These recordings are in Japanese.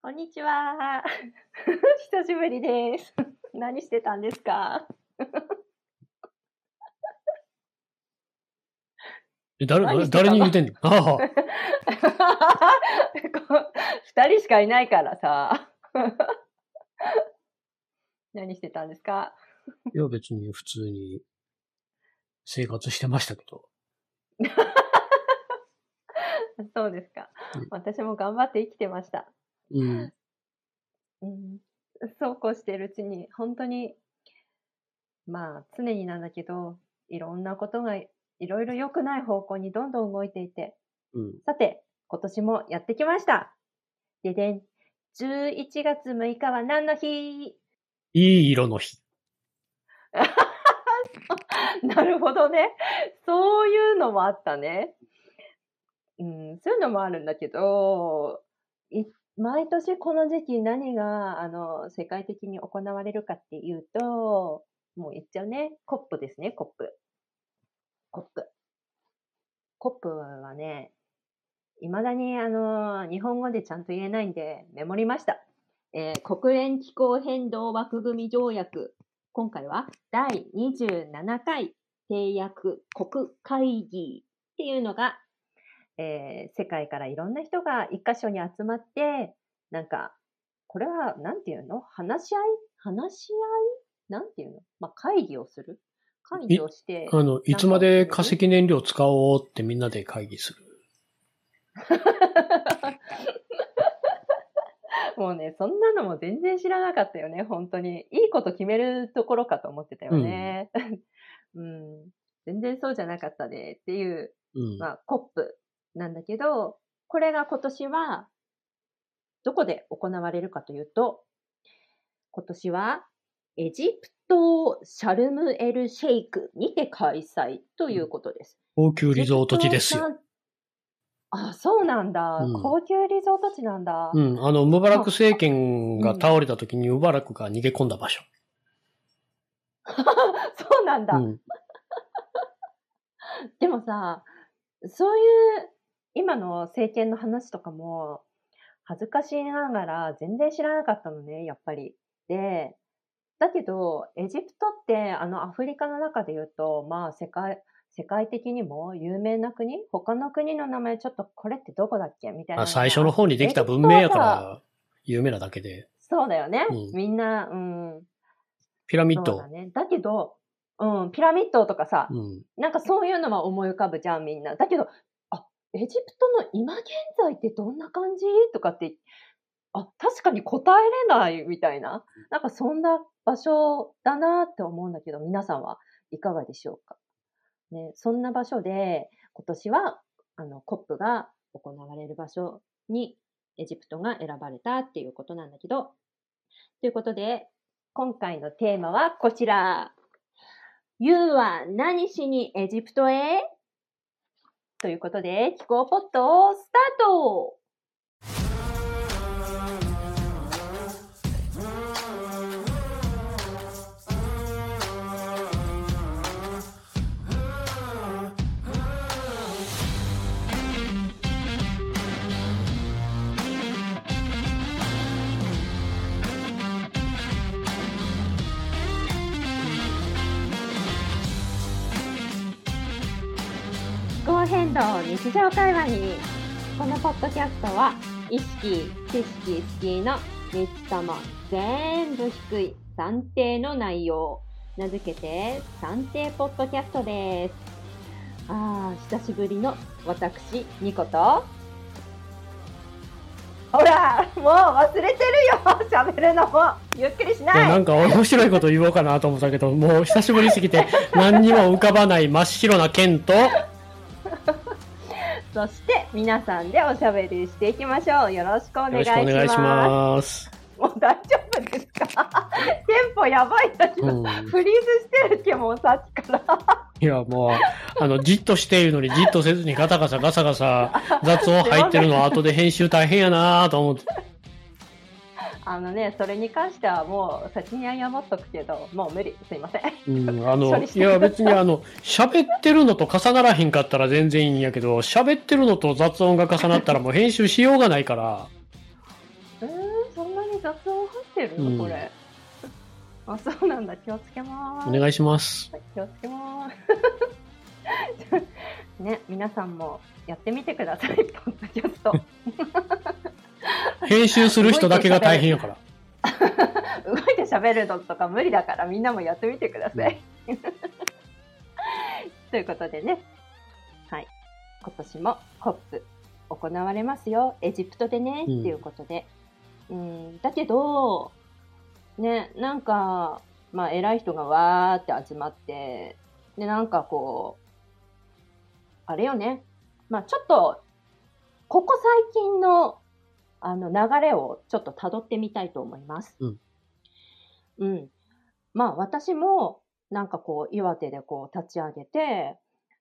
こんにちは。久しぶりです。何してたんですか？え、誰、誰に言うてんねん。あ二人しかいないからさ。何してたんですか？いや、別に普通に生活してましたけど。そうですかうん。私も頑張って生きてました。うん。うん、そうこうしてるうちに、本当に、まあ、常になんだけど、いろんなことがいろいろ良くない方向にどんどん動いていて、うん。さて、今年もやってきました。ででん。11月6日は何の日？いい色の日。なるほどね。そういうのもあったね。うん、そういうのもあるんだけど、い毎年この時期何が、あの、世界的に行われるかっていうと、もう言っちゃうね。コップですね、コップ。コップ。コップはね、未だにあの、日本語でちゃんと言えないんで、メモりました。えー国連気候変動枠組み条約。今回は第27回締約国会議っていうのが、えー世界からいろんな人が一箇所に集まって、なんか、これは、なんていうの？話し合い？話し合い？なんていうの？まあ、会議をする？会議をして、あの、いつまで化石燃料使おうってみんなで会議する？もうね、そんなのも全然知らなかったよね、本当に。いいこと決めるところかと思ってたよね。うん。全然そうじゃなかったねっていう、うん。まあ、コップなんだけど、これが今年は、どこで行われるかというと、今年は、エジプトシャルムエルシェイクにて開催ということです。高級リゾート地ですよ。あ、そうなんだ。うん高級リゾート地なんだ。うん。あの、ムバラク政権が倒れた時にムバラクが逃げ込んだ場所。そうなんだ。うん。でもさ、そういう今の政権の話とかも、恥ずかしながら全然知らなかったのね、やっぱり。で、だけど、エジプトってあのアフリカの中で言うと、まあ世界、世界的にも有名な国？他の国の名前ちょっとこれってどこだっけ？みたいな最初の方にできた文明やから有名なだけで。そうだよね。うんみんな、うん。ピラミッドだ。ね。だけど、うん、ピラミッドとかさ、うん。なんかそういうのは思い浮かぶじゃん、みんな。だけど、あ、エジプトの今現在ってどんな感じ？とかって、あ、確かに答えれないみたいな。なんかそんな場所だなって思うんだけど、皆さんはいかがでしょうか？ね、そんな場所で、今年は、あの、コップが行われる場所にエジプトが選ばれたっていうことなんだけど、ということで、今回のテーマはこちら。ユウは何しにエジプトへ？ということで、気候ポットをスタート。候変動日常会話にこのポッドキャストは意識、知識、スキーの3つとも全部低い算定の内容名付けて算定ポッドキャストです。あー久しぶりの私ニコと。ほらもう忘れてるよ。喋るのもゆっくりしい。や、なないんか面白いこと言おうかなと思ったけど、もう久しぶりすぎて何にも浮かばない真っ白な剣と、そして皆さんでおしゃべりしていきましょうよろしくお願いしよろしくお願いしまます。すもう大丈夫ですか？テンポやばいんだけど、うん。フリーズしてるっけもうさっきから いや、もう、あの、じっとしているのにじっとせずにガタガタガサガサ雑音入ってるの後で編集大変やなと思って。あのねそれに関してはもう先に謝っとくけどもう無理すいませんうん、あの、いや別にあの、喋ってるのと重ならへんかったら全然いいんやけど、喋ってるのと雑音が重なったらもう編集しようがないから、うーんに雑音入ってるの、うんこれ。あ、そうなんだ。気をつけまーす。お願いします。はい気をつけまーす。ね、皆さんもやってみてください、ポッドキャスト。編集する人だけが大変やから。動いて喋るのとか無理だからみんなもやってみてください。ということでね、はい、今年もコップ行われますよ、エジプトでね、うん。っていうことで。うん、だけど、ね、なんか、まあ、偉い人がわーって集まって、で、なんかこう、あれよね、まあ、ちょっと、ここ最近のあの流れをちょっと辿ってみたいと思います。うん。うん。まあ私もなんかこう岩手でこう立ち上げて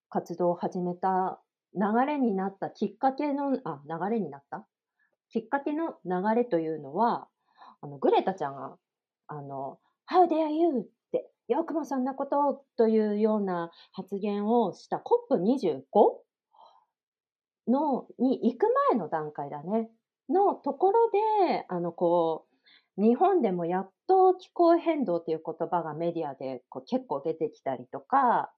活動を始めた流れになったきっかけの、あ、流れになった？きっかけの流れというのは、あの、グレタちゃんが、あの、How dare you? って、よくもそんなことというような発言をした COP25 の、に行く前の段階だね。のところで、あの、こう、日本でもやっと気候変動という言葉がメディアでこう結構出てきたりとか、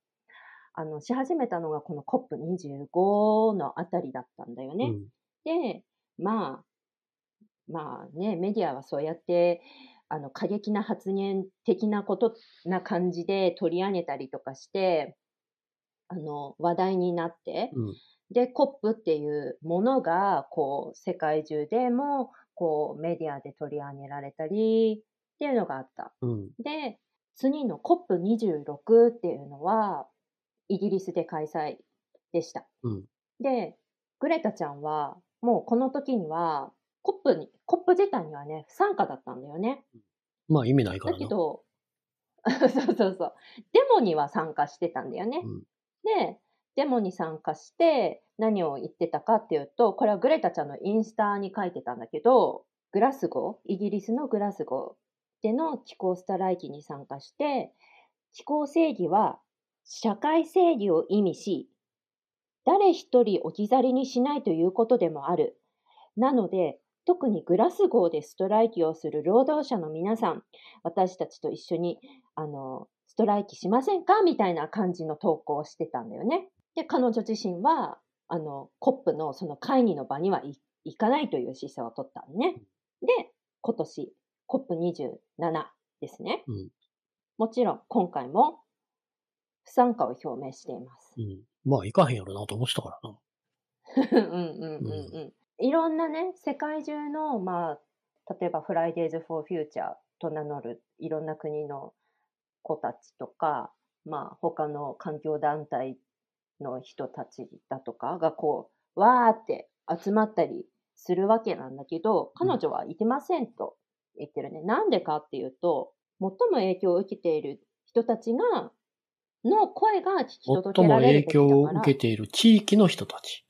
あの、し始めたのがこの COP25 のあたりだったんだよね。うん。で、まあ、まあね、メディアはそうやって、あの、過激な発言的なことな感じで取り上げたりとかして、あの、話題になって、うん。で、コップっていうものが、こう、世界中でも、こう、メディアで取り上げられたり、っていうのがあった。うん。で、次の COP26 っていうのは、イギリスで開催でした。うん。で、グレタちゃんは、もうこの時には、コップに、コップ自体にはね、不参加だったんだよね。まあ意味ないからな。だけど、そうそうそう。デモには参加してたんだよね。うんで、デモに参加して何を言ってたかっていうと、これはグレタちゃんのインスタに書いてたんだけど、グラスゴー、イギリスのグラスゴーでの気候ストライキに参加して、気候正義は社会正義を意味し、誰一人置き去りにしないということでもある。なので、特にグラスゴーでストライキをする労働者の皆さん、私たちと一緒に、あの、ストライキしませんか？みたいな感じの投稿をしてたんだよね。で、彼女自身は、あの、コップのその会議の場には行かないという姿勢を取ったのね。で、今年、COP27 ですね。うん。もちろん、今回も不参加を表明しています。うん。まあ行かへんやろなと思ってたからな。うんうんうんうん。いろんなね、世界中の、まあ、例えば Fridays for Future と名乗るいろんな国の子たちとか、まあ、他の環境団体の人たちだとかがこう、わーって集まったりするわけなんだけど、彼女はいてませんと言ってるね。なんでかっていうと、最も影響を受けている人たちが、の声が聞き届最もけられる影べきだから。響を受けている地域の人たち。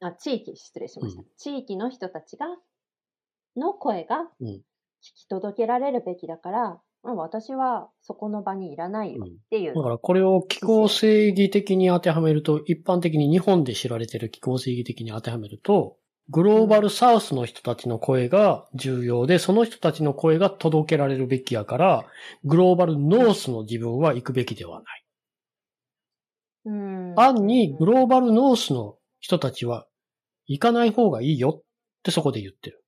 あ、地域、失礼しました。うん地域の人たちが、の声がうん聞き届けられるべきだから、まあ、私はそこの場にいらないよっていう。だからこれを気候正義的に当てはめると、一般的に日本で知られている気候正義的に当てはめると、グローバルサウスの人たちの声が重要で、その人たちの声が届けられるべきやから、グローバルノースの自分は行くべきではない。うん暗にグローバルノースの人たちは行かない方がいいよってそこで言ってる。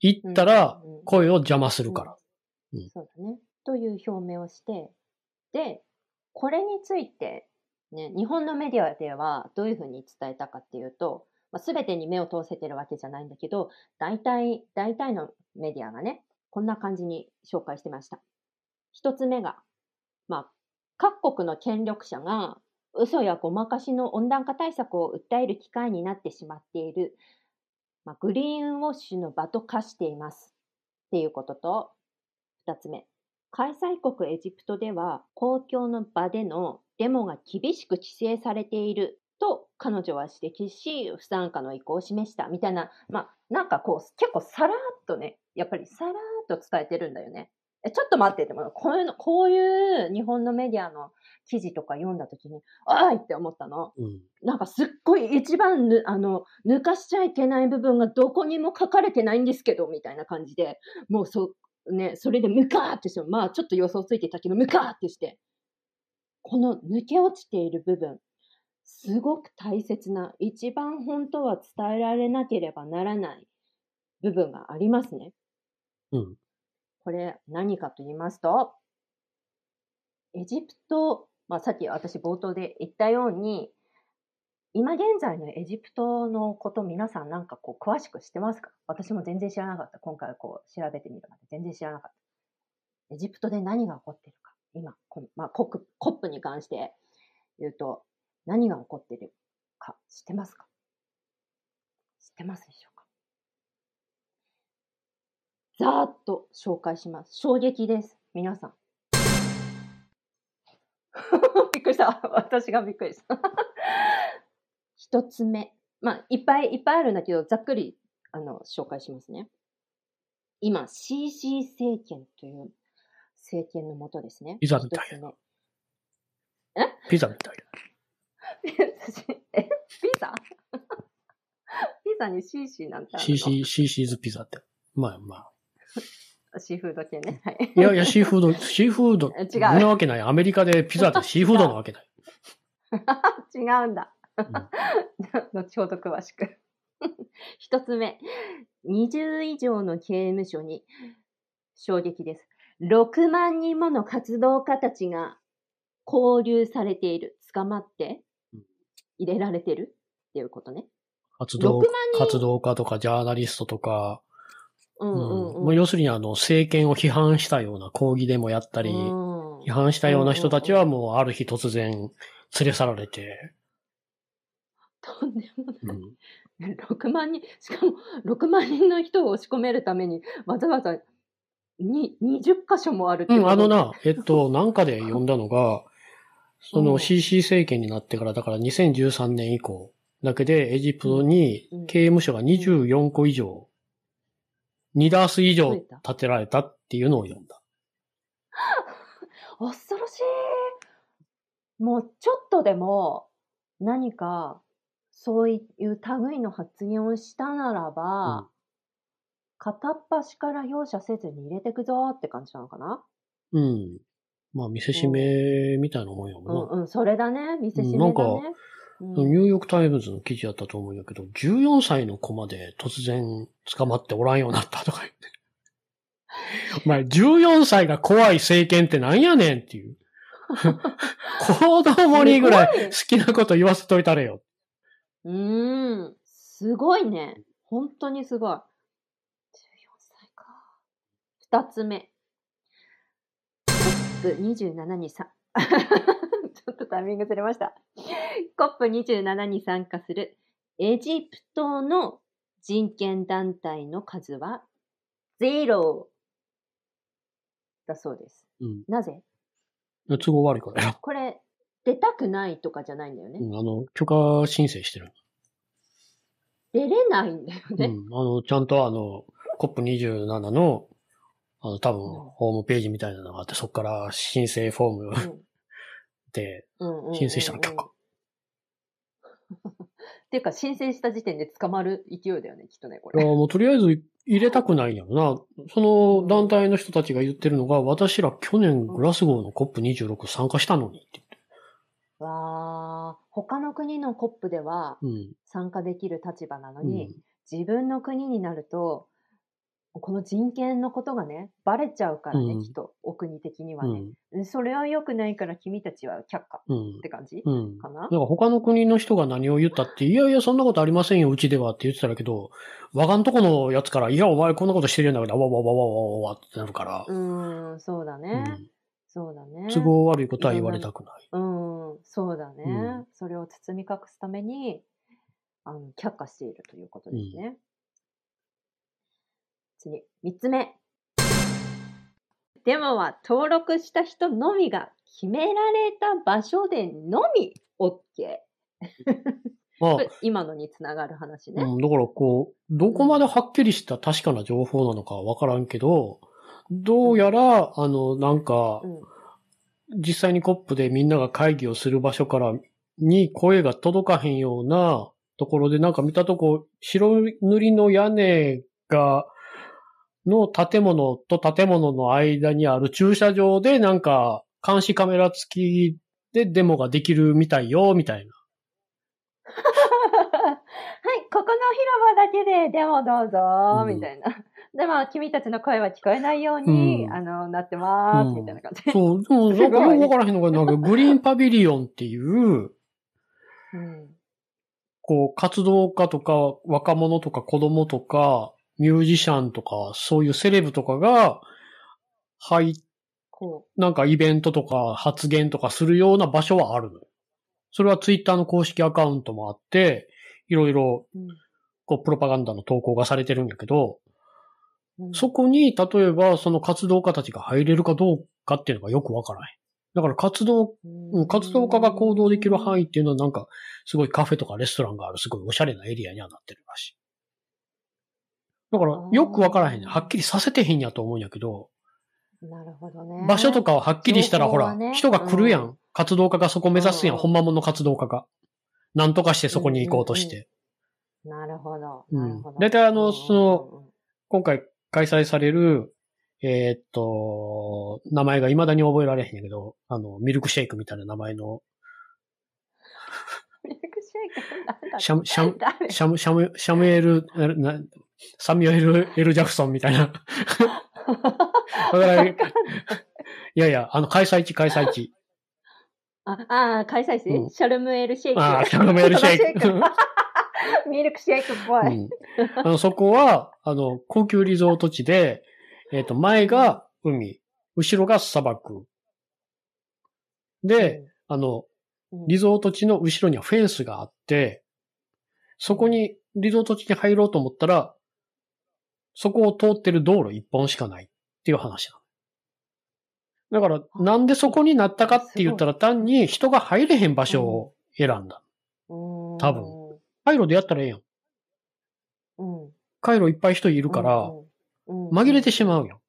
行ったら声を邪魔するから。そうだね。という表明をして、で、これについて、ね、日本のメディアではどういうふうに伝えたかっていうと、まあ、全てに目を通せてるわけじゃないんだけど、大体、大体のメディアがね、こんな感じに紹介してました。一つ目が、まあ、各国の権力者が嘘やごまかしの温暖化対策を訴える機会になってしまっている、まあ、グリーンウォッシュの場と化しています。っていうことと、二つ目。開催国エジプトでは公共の場でのデモが厳しく規制されていると彼女は指摘し、不参加の意向を示したみたいな、まあ、なんかこう、結構さらっとね、やっぱりさらっと伝えてるんだよね。え、ちょっと待ってって、こういうの、こういう日本のメディアの記事とか読んだときに、あいって思ったの。うん。なんかすっごい一番ぬ、あの、抜かしちゃいけない部分がどこにも書かれてないんですけど、みたいな感じで、もうそ、ね、それでムカーってして、まあちょっと予想ついてたけど、ムカーってして、この抜け落ちている部分、すごく大切な、一番本当は伝えられなければならない部分がありますね。うん。これ何かと言いますと、エジプト、まあさっき私冒頭で言ったように、今現在のエジプトのこと皆さんなんかこう詳しく知ってますか？私も全然知らなかった。今回こう調べてみるまで全然知らなかった。エジプトで何が起こってるか？今、このまあ、コップコップに関して言うと何が起こってるか知ってますか？知ってますでしょうか？ざーっと紹介します。衝撃です。皆さん。びっくりした。私がびっくりした。一つ目。まあ、いっぱいいっぱいあるんだけど、ざっくり、あの、紹介しますね。今、CC 政権という政権のもとですね。ピザみたい一つ目ピザみたいな。え？ピザ？ピザに CC なんてあるの？CC、CC ズピザって。まあまシーフード系ね。はい。やいや、シーフード、シーフード、違うそんなわけない。アメリカでピザってシーフードなわけない。違うんだ。後ほど詳しく。一つ目、20以上の刑務所に。衝撃です。6万人もの活動家たちが拘留されている。捕まって。うん。入れられてる。っていうことね。活動6万人。活動家とかジャーナリストとか、うんうんうん。もう要するにあの政権を批判したような抗議デモやったり、うん。批判したような人たちはもうある日突然連れ去られて、とんでもない。うん6万人、しかも6万人の人を押し込めるためにわざわざに20箇所もあるってうん、あのな、えっと、なんかで読んだのが、そうのん CC 政権になってから、だから2013年以降だけでエジプトにうん刑務所が24個以上、2ダース以上建てられたっていうのを読んだ。恐ろしい。もうちょっとでも何かそういう類の発言をしたならば、うん片っ端から容赦せずに入れてくぞって感じなのかな？うん。まあ、見せしめみたいなもんやもんな。うんうん、それだね。見せしめだね。なんかうんニューヨークタイムズの記事やったと思うんやけど、14歳の子まで突然捕まっておらんようになったとか言って。お前、14歳が怖い政権ってなんやねんっていう。子供にぐらい好きなこと言わせといたれよ。うーん、すごいね。本当にすごい。14歳か。二つ目。COP27 にさ、ちょっとタイミングずれました。COP27 に参加するエジプトの人権団体の数はゼロだそうです。うん。なぜ？都合悪いからよ。これ、出たくないとかじゃないんだよね。うんあの、許可申請してる。出れないんだよね。うん。あの、ちゃんとあの、COP27 の、あの、多分、うんホームページみたいなのがあって、そこから申請フォームうんで申請したら許可。っ ていうか、申請した時点で捕まる勢いだよね、きっとね、これ。いやもうとりあえず入れたくないんやろな。その団体の人たちが言ってるのが、私ら去年グラスゴーの COP26 参加したのにってわあ、他の国のコップでは。参加できる立場なのうん。に、自分の国になると、この人権のことがね、バレちゃうからね、うんきっと、お国的にはうん。ね。それは良くないから君たちは却下うんっ。て感じうん。かな？なんか他の国の人が何を言ったって、いやいや、そんなことありませんよ、うちではって言ってたらけど、我がんとこのやつから、いや、お前こんなことしてるんだけど、わわわわわわわってなるからう、ーん、そうだうね。ん。そうだね。都合悪いことは言われたくない。うん、そうだね。うんそれを包み隠すために、あの、却下しているということですね。次、三つ目。デモは登録した人のみが決められた場所でのみ OK。まあ 今のにつながる話ね。うん、だからこう、どこまではっきりした確かな情報なのかわからんけど、どうやら、あの、なんかう、ん。実際にコップでみんなが会議をする場所からに声が届かへんようなところでなんか見たとこ、白塗りの屋根が、の建物と建物の間にある駐車場でなんか監視カメラ付きでデモができるみたいよ、みたいな。はい、ここの広場だけでデモどうぞ、うんみたいな。でも、君たちの声は聞こえないように、うんあの、なってます、うんみたいな感じ。そう、でもよくわからへんのが、なんかグリーンパビリオンっていう、うん。こう、活動家とか若者とか子供とかミュージシャンとかそういうセレブとかが入っこなんかイベントとか発言とかするような場所はあるのよ。それはツイッターの公式アカウントもあって、いろいろこうプロパガンダの投稿がされてるんやけど、うんそこに例えばその活動家たちが入れるかどうかっていうのがよくわからない。だから活動、うん活動家が行動できる範囲っていうのはなんかすごいカフェとかレストランがあるすごいおしゃれなエリアにはなってるらしい。だからよくわからへんねん。はっきりさせてへんやと思うんやけど、なるほどね。場所とかははっきりしたらほら、人が来るやん。うん活動家がそこ目指すやん。うんほんまもの活動家が。なんとかしてそこに行こうとして。なるほど。うんなるほど。大体あのうんその、今回開催される、えーっと、名前が未だに覚えられへんやけど、あの、ミルクシェイクみたいな名前の、ミルクシェイクなんだシャム、シャム、誰？シャム、シャム、シャムエル、サミュエル・エル・ジャクソンみたいな。だから、いやいや、あの、開催地、開催地。あ、あー開催地、うんシャルムエルシェイク。あ。シャルムエルシェイク ミルクシェイクっぽい。うん、あのそこは、あの、高級リゾート地で、えっ、と、前が海、後ろが砂漠。で、あの、うん、リゾート地の後ろにはフェンスがあって、そこに、リゾート地に入ろうと思ったら、そこを通ってる道路一本しかないっていう話なの。だから、なんでそこになったかって言ったら単に人が入れへん場所を選んだ。多多分。回路でやったらええやん。うん。回路いっぱい人いるから、うん、紛れてしまうよ。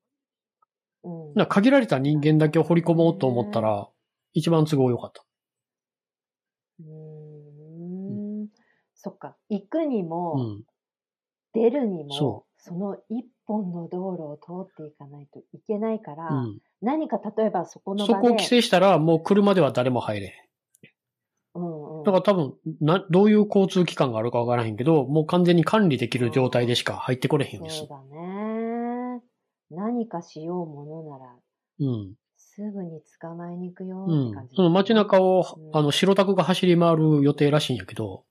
うん。な限られた人間だけを掘り込もうと思ったら、一番都合良かった。うーん。そっか。行くにうも、ん。出るにもそ、その一本の道路を通っていかないといけないから、うん。何か例えばそこのそ場で、こを規制したらもう車では誰も入れへん。うんうん、だから多分、な、どういう交通機関があるかわからへんけど、もう完全に管理できる状態でしか入ってこれへんようにする。そうだね。何かしようものなら、うん。すぐに捕まえに行くようんって感じ、。その街中を、うんあの、白タクが走り回る予定らしいんやけど、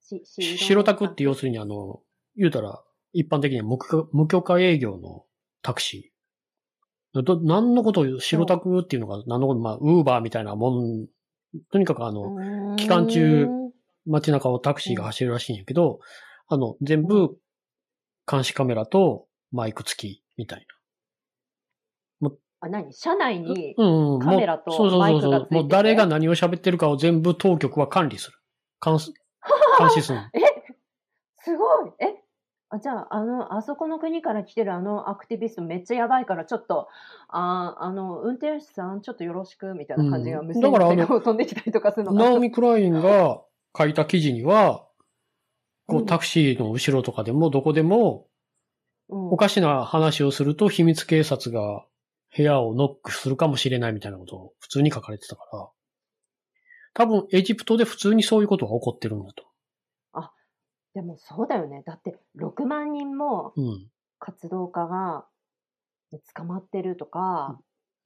しし白タクって要するにあの、言うたら、一般的には無許可無許可営業のタクシー。ど、何のことを白タクっていうのが、何のこと、まあ、ウーバーみたいなもん、とにかくあの、期間中街中をタクシーが走るらしいんやけど、あの、全部、監視カメラとマイク付き、みたいあ、何？車内に、な。うん、うん。カメラともうそうそうマイそうそう。クがついてて？もう誰が何を喋ってるかを全部当局は管理する。監視、監視するの。え？すごいえ？あじゃあ、あの、あそこの国から来てるあのアクティビストめっちゃやばいから、ちょっと、ああの、運転手さんちょっとよろしくみたいな感じがだからあので飛んできたりとかするのかな。ナオミ・クラインが書いた記事には、こううんタクシーの後ろとかでもどこでも、うんおかしな話をすると秘密警察が部屋をノックするかもしれないみたいなことを普通に書かれてたから、多分エジプトで普通にそういうことが起こってるんだと。でもそうだよね。だって、6万人もうん。活動家が捕まってるとか、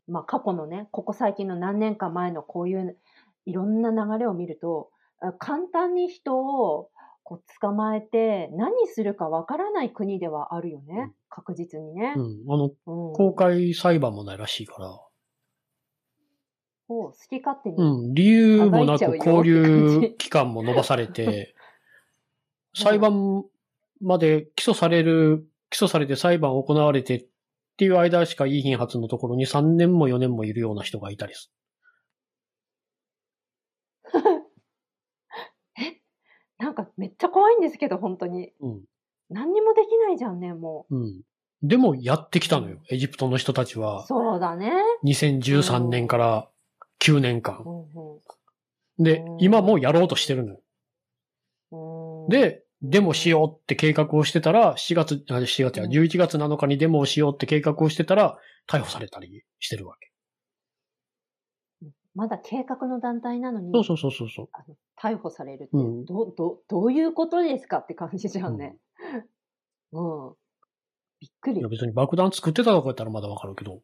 まあ過去のね、ここ最近の何年か前のこういういろんな流れを見ると、あ簡単に人をこう捕まえて何するかわからない国ではあるよね。うん確実にねう。ん。あの、うん公開裁判もないらしいから、を好き勝手に。うん。理由もなく暴いちゃうよ交って感じ流期間も延ばされて、裁判まで起訴される、起訴されて裁判行われてっていう間しかいい品発のところに3年も4年もいるような人がいたりす なんかめっちゃ怖いんですけど、本当に。る。うん。何にもできないじゃんね、もうん。でもやってきたのよ。エジプトの人たちは。そうだね。2013年から9年間う。んうんでうん、今もうやろうとしてるのよ。うん、で、デモしようって計画をしてたら、4月、あ、4月や、うん11月7日にデモをしようって計画をしてたら、逮捕されたりしてるわけ。まだ計画の団体なのに、そうそうそうそうそう。あの逮捕されるって、うんど、ど、どういうことですかって感じじゃんね。うん。びっくりいや。別に爆弾作ってたとか言ったらまだわかるけど。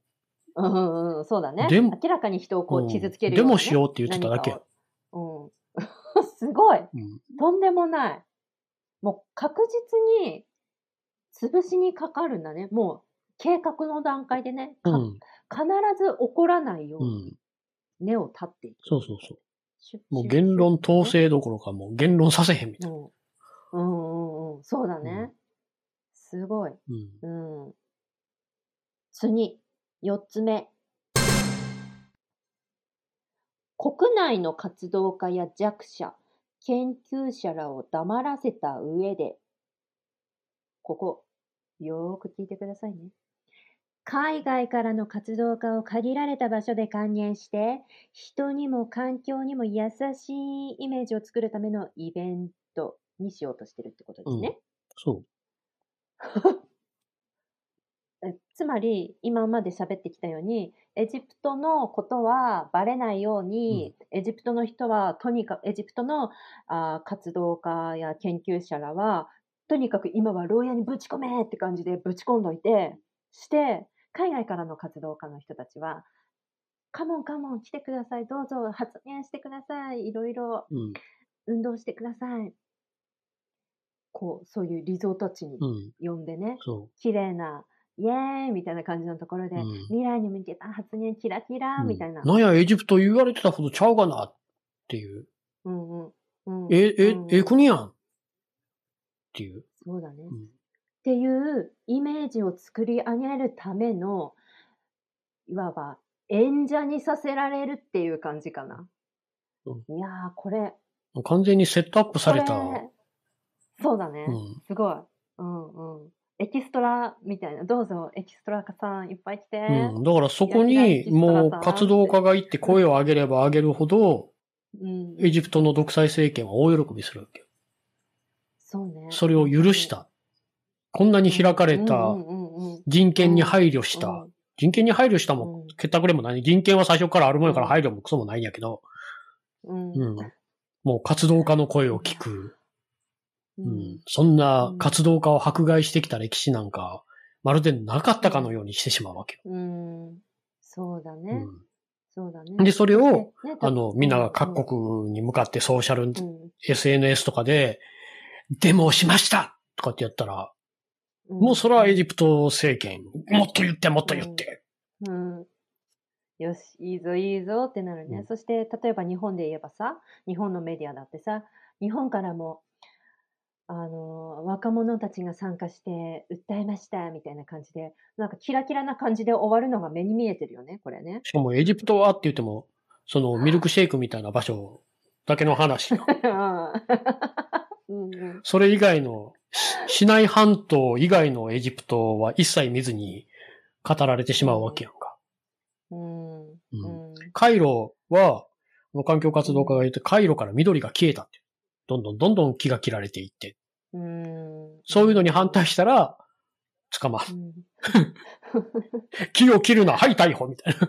うんうんうん、そうだね。でも明らかに人をこうんう傷つけるような、ねデモしようって言ってただけうん。すごい。うん。とんでもない。もう確実に潰しにかかるんだね。もう計画の段階でね、かうん。必ず起こらないよううにん。根を立っていく。そうそうそう。もう言論統制どころかもう言論させへんみたいな。うんうんうんうん。そうだね。すごい。うん。うん。次、四つ目。国内の活動家や弱者、研究者らを黙らせた上で、ここ、よーく聞いてくださいね。海外からの活動家を限られた場所で還元して、人にも環境にも優しいイメージを作るためのイベントにしようとしてるってことですね。そう。えつまり、今まで喋ってきたように、エジプトのことはバレないように、エジプトの人は、とにかく、エジプトのあー活動家や研究者らは、とにかく今は牢屋にぶち込めって感じでぶち込んどいて、して、海外からの活動家の人たちは、カモンカモン来てください、どうぞ発言してください、いろいろうん。運動してください。こう、そういうリゾート地にうん。呼んでね、そ綺麗な、イエーイみたいな感じのところで、うん未来に向けた発言キラキラう。みたいな。うんなんや、エジプト言われてたほどちゃうかなっていう。うんうんうんえ、えうん、ええ国やんっていう。そうだね、っうん。ていうイメージを作り上げるための、いわば演者にさせられるっていう感じかな。ういやー、これ、完全にセットアップされた。そうだね。うん。すごい。うんうん。エキストラみたいな。どうぞ、エキストラさんいっぱい来て。うん。だからそこにもう活動家が行って声を上げれば上げるほど、うんエジプトの独裁政権は大喜びするわけよ。そうね。それを許した。こんなに開かれた人権に配慮した。うん人権に配慮したもうん結ったくれもない。人権は最初からあるもんやから配慮もクソもないんやけど、うんうん。もう活動家の声を聞く。ううんん。そんな活動家を迫害してきた歴史なんか、まるでなかったかのようにしてしまうわけよ。うん。そうだね。うん。そうだね。でそれをねあの、みんなが各国に向かってソーシャル、うん SNS とかで、デモをしましたとかってやったら、うんもうそれはエジプト政権、もっと言って、もっと言って。うん。よし、いいぞ、いいぞってなるね。うんそして、例えば日本で言えばさ、日本のメディアだってさ、日本からも、あの、若者たちが参加して訴えましたみたいな感じで、なんかキラキラな感じで終わるのが目に見えてるよね、これね。しかもエジプトはって言っても、そのミルクシェイクみたいな場所だけの話。それ以外の、しシナイ半島以外のエジプトは一切見ずに語られてしまうわけやんか。うんううんんカイロは、環境活動家が言って、カイロから緑が消えたって。どんどんどんどん木が切られていって。うんそういうのに反対したら、捕まる。うん木を切るな、はい、逮捕みたいな。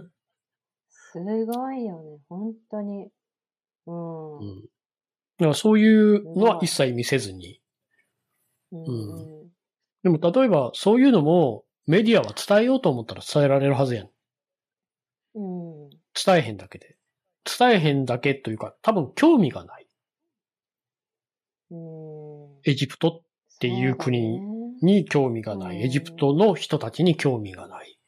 すごいよね、本当に。うん。うん。だからそういうのは一切見せずに。うんでも例えばそういうのもメディアは伝えようと思ったら伝えられるはずやん。うん。伝えへんだけで。伝えへんだけというか、多分興味がない。うん。エジプトっていう国に興味がない。うんエジプトの人たちに興味がない。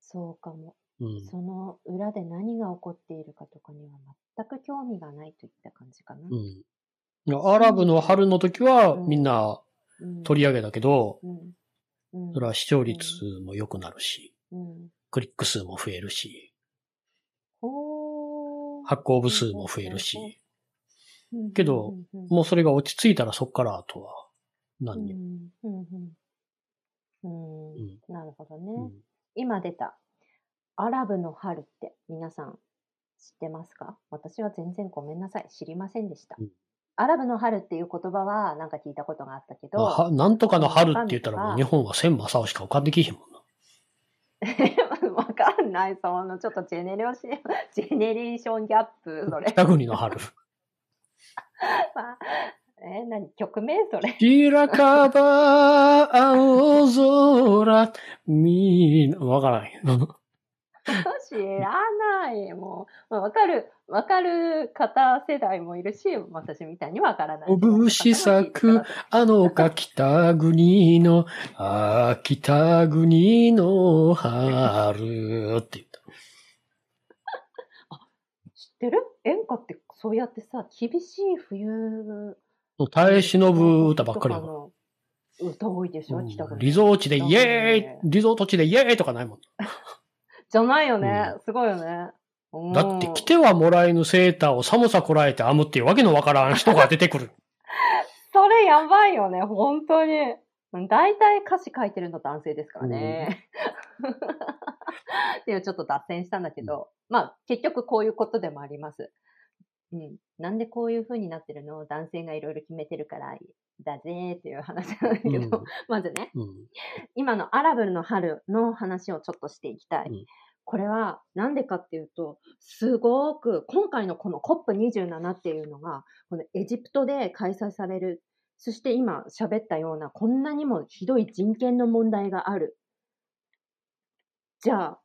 そうかも。うん。その裏で何が起こっているかとかには全く興味がないといった感じかな。うん。アラブの春の時はうんみんなうん取り上げたけど。それは視聴率も良くなるし、うん。クリック数も増えるし、発行部数も増えるし、うんけど、もうそれが落ち着いたらそっからあとは何にも。なるほどね。うん今出た、アラブの春って皆さん知ってますか？私は全然ごめんなさい。知りませんでした。うんアラブの春っていう言葉はなんか聞いたことがあったけど、まあはなんとかの春って言ったらもう日本は千正雄しか浮かんできひんもんな。わかんない。そのちょっとジェネレーション、ジェネレーションギャップ、それ。北国の春。まあえ、何？曲名？それ。白樺青空、みんな、わからん。知らない。もう、まあ、わかる、わかる方世代もいるし、私みたいにわからない。拳咲くあのか北国の、あ北国の春って言った。知ってる？演歌ってそうやってさ、厳しい冬耐え忍ぶ歌ばっかりやもんとかの歌多いでしょ、うん北国。リゾート地でイエーイリゾート地でイエーイとかないもん。じゃないよね。すごいよね。うんだって着てはもらえぬセーターを寒さこらえて編むっていうわけのわからん人が出てくる。それやばいよね、本当に。大体歌詞書いてるの男性ですからね。っていうちょっと脱線したんだけど、まあ結局こういうことでもあります。うん。なんでこういう風になってるの？男性がいろいろ決めてるからだぜーっていう話なんだけど、うん まずね、うん今のアラブの春の話をちょっとしていきたい。うんこれはなんでかっていうと、すごく今回のこの COP27 っていうのが、このエジプトで開催される。そして今喋ったようなこんなにもひどい人権の問題がある。じゃあ、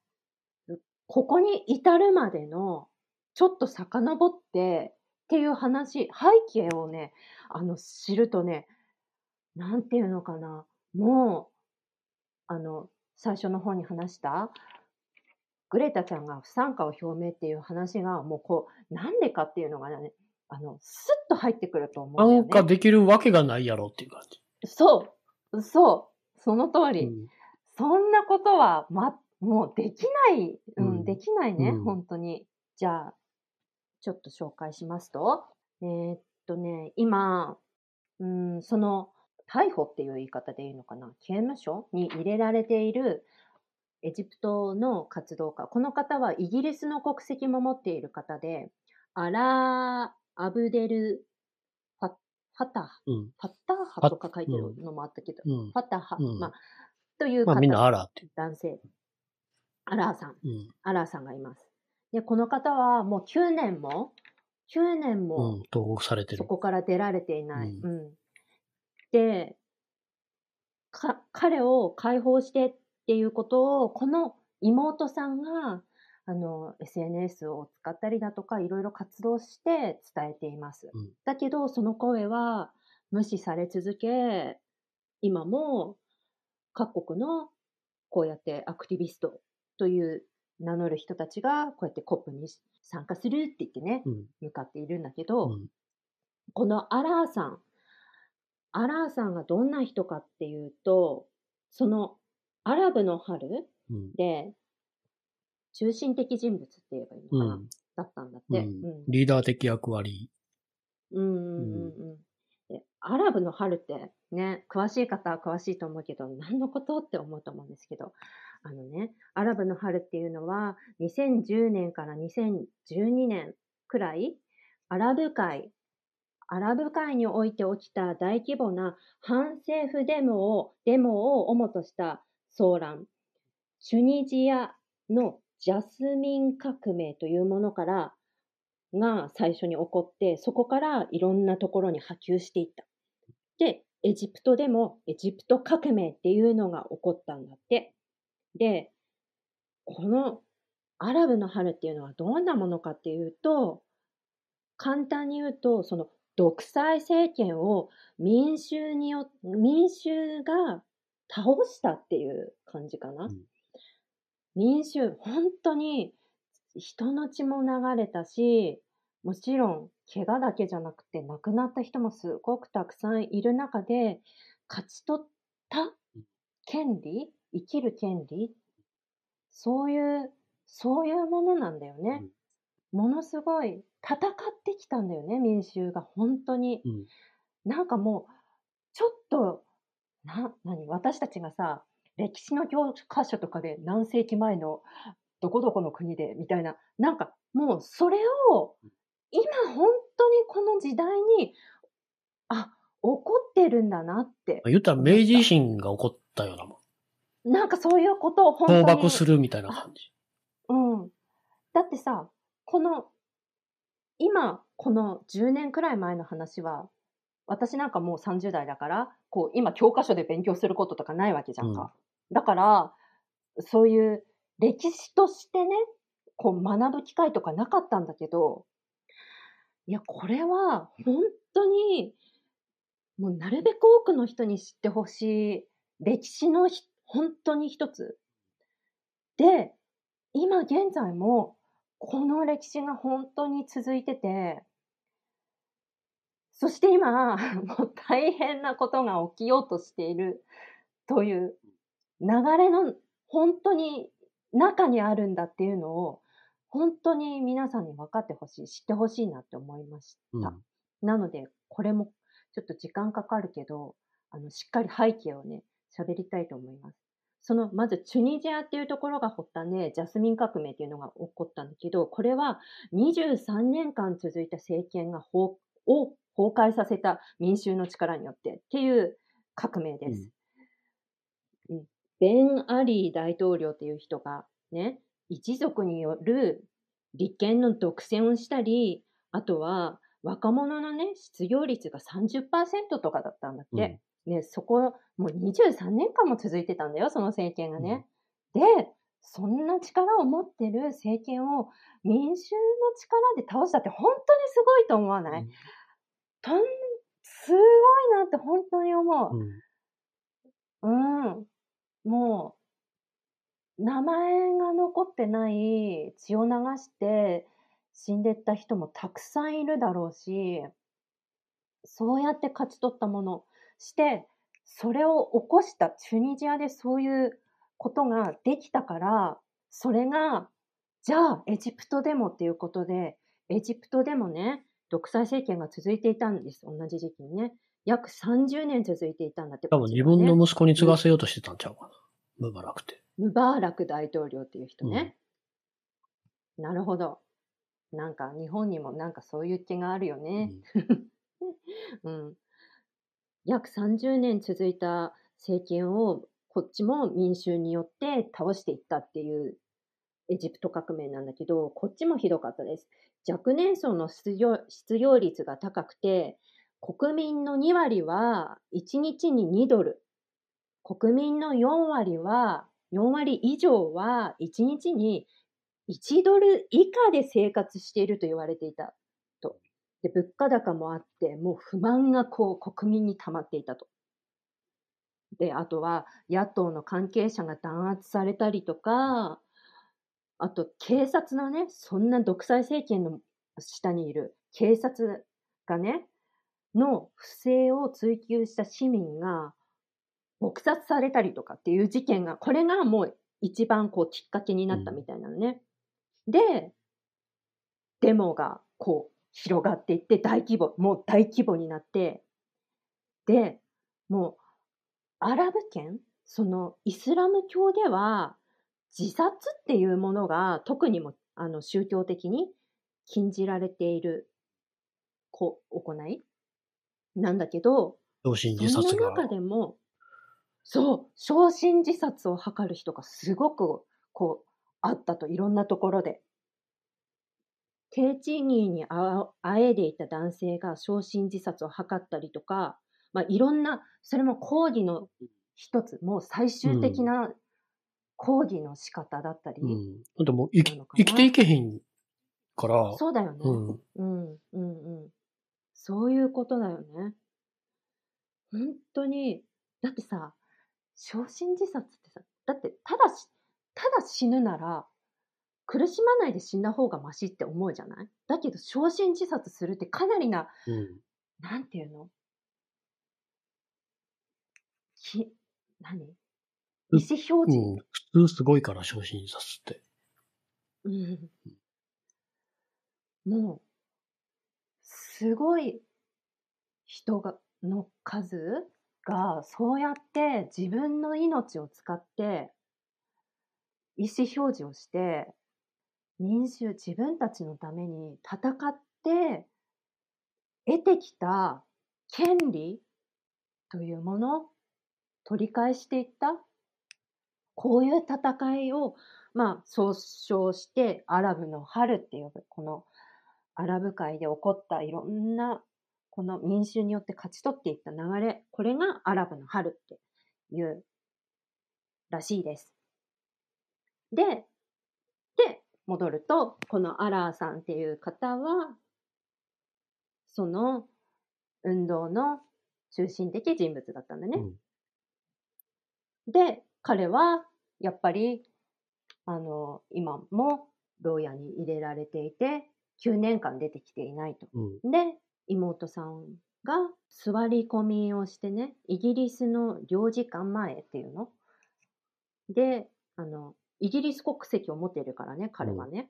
ここに至るまでのちょっと遡ってっていう話、背景をね、あの知るとね、なんていうのかな、もう、あの、最初の方に話した、グレタちゃんが不参加を表明っていう話が、もうこう、なんでかっていうのがね、あの、スッと入ってくると思うんだよなんかね。できるわけがないやろっていう感じ。そう、そう、その通り。うんそんなことは、ま、もうできない、うん、うんできないね、うん本当に。じゃあ、ちょっと紹介しますと、えーっとね、今、うん、その、逮捕っていう言い方でいいのかな、刑務所に入れられているエジプトの活動家。この方はイギリスの国籍も持っている方で、アラー・アブデル・ファファタハ、うん。ファッターハとか書いてるのもあったけど、うんフ。ァタハ、うんまあ、という方、まあみんなあらって。男性、アラーさん。アラーさんがいます。で、この方はもう9年も、9年うもん。投獄されてる。そこから出られていない。ううんで、か、彼を解放してっていうことを、この妹さんが、あの、SNS を使ったりだとか、いろいろ活動して伝えています。うんだけど、その声は無視され続け、今も各国のこうやってアクティビストという名乗る人たちがこうやって COP に参加するって言ってね、うん。向かっているんだけど、うん。このアラーさん、アラーさんがどんな人かっていうと、そのアラブの春うん。で中心的人物って言えばいいのかな、うん。だったんだって。リーダー的役割。うんうんうんうんでアラブの春ってね、詳しい方は詳しいと思うけど、何のことって思うと思うんですけど、あのね、アラブの春っていうのは、2010年から2012年くらい、アラブ界、アラブ界において起きた大規模な反政府デモを、デモを主とした騒乱、チュニジアのジャスミン革命というものから、が最初に起こって、そこからいろんなところに波及していった。で、エジプトでもエジプト革命っていうのが起こったんだって。で、このアラブの春っていうのはどんなものかっていうと、簡単に言うと、その独裁政権を民衆によ、民衆が倒したっていう感じかな。うん民衆、本当に人の血も流れたし、もちろん怪我だけじゃなくて亡くなった人もすごくたくさんいる中で勝ち取った権利生きる権利そういう、そういうものなんだよね。ものすごい戦ってきたんだよね、民衆が本当に。うん。なんかもちょっと、な、何？私たちがさ、歴史の教科書とかで何世紀前のどこどこの国でみたいな、なんかもうそれを今本当にこの時代に、あ、起こってるんだなって。言ったら明治維新が起こったようなもん。なんかそういうことを本当に。倒幕するみたいな感じ。うん。だってさ、この、今、この10年くらい前の話は、私なんかもう30代だから、こう、今教科書で勉強することとかないわけじゃんか。だから、そういう歴史としてね、こう学ぶ機会とかなかったんだけど、いや、これは本当に、もうなるべく多くの人に知ってほしい歴史のひ本当に一つ。で、今現在もこの歴史が本当に続いてて、そして今、もう大変なことが起きようとしているという流れの本当に中にあるんだっていうのを本当に皆さんに分かってほしい、知ってほしいなって思いました。うん。なので、これもちょっと時間かかるけど、あの、しっかり背景をね、喋りたいと思います。その、まず、チュニジアっていうところが発端で、ジャスミン革命っていうのが起こったんだけど、これは23年間続いた政権が崩を崩壊させた民衆の力によってっていう革命です。うんベン・アリー大統領っていう人がね、一族による立憲の独占をしたり、あとは若者のね、失業率が30%とかだったんだって。ね、そこ、もう23年間も続いてたんだよ、その政権がね。で、そんな力を持ってる政権を民衆の力で倒したって本当にすごいと思わない、とん、すごいなって本当に思う。うん。うん。もう、名前が残ってない血を流して死んでった人もたくさんいるだろうし、そうやって勝ち取ったものして、それを起こしたチュニジアでそういうことができたから、それが、じゃあエジプトでもっていうことで、エジプトでもね、独裁政権が続いていたんです。同じ時期にね。約30年続いていたんだって。多分自分の息子に継がせようとしてたんちゃうかな。ムバラクて。ムバーラク大統領っていう人ね。なるほど。なんか日本にもなんかそういう気があるよね。うん。約30年続いた政権をこっちも民衆によって倒していったっていうエジプト革命なんだけど、こっちもひどかったです。若年層の失業失業率が高くて、国民の2割は1日に2ドル。国民の4割は、4割以上は1日に1ドル以下で生活していると言われていたと。で、物価高もあって、もう不満がこう国民に溜まっていたと。で、あとは野党の関係者が弾圧されたりとか、あと警察のね、そんな独裁政権の下にいる警察がね、の不正を追及した市民が撲殺されたりとかっていう事件が、これがもう一番こうきっかけになったみたいなのね。で、デモがこう広がっていって大規模、もう大規模になって、で、もうアラブ圏、そのイスラム教では自殺っていうものが特にもあの宗教的に禁じられているこ行いなんだけど、同心自殺が。そんな中でも、そう、焼身自殺を図る人がすごく、こう、あったと、いろんなところで。低賃金にああえでいた男性が焼身自殺を図ったりとか、まあ、いろんな、それも抗議の一つ、もう最終的な抗議の仕方だったり、うん。だってもう生き生きていけへんから、そうだよね。うん。うん、うん、うん。そういうことだよね。本当に、だってさ、焼身自殺ってさ、だってただし、ただ死ぬなら、苦しまないで死んだ方がマシって思うじゃない？だけど、焼身自殺するってかなりな、うん。なんていうの？き、何？意う思表示、うん。普通すごいから、昇進自殺って。うんもう、すごい人が、の数？がそうやって自分の命を使って意思表示をして民衆自分たちのために戦って得てきた権利というもの取り返していった。こういう戦いをまあ総称してアラブの春って呼ぶこのアラブ界で起こったいろんなこの民衆によって勝ち取っていった流れ、これがアラブの春っていうらしいです。で、で、戻ると、このアラーさんっていう方は、その運動の中心的人物だったんだね。うん、で、彼は、やっぱり、あの、今も牢屋に入れられていて、9年間出てきていないと。うん、で、妹さんが座り込みをしてね、イギリスの領事館前っていうの？で、あの、イギリス国籍を持っているからね、彼はね。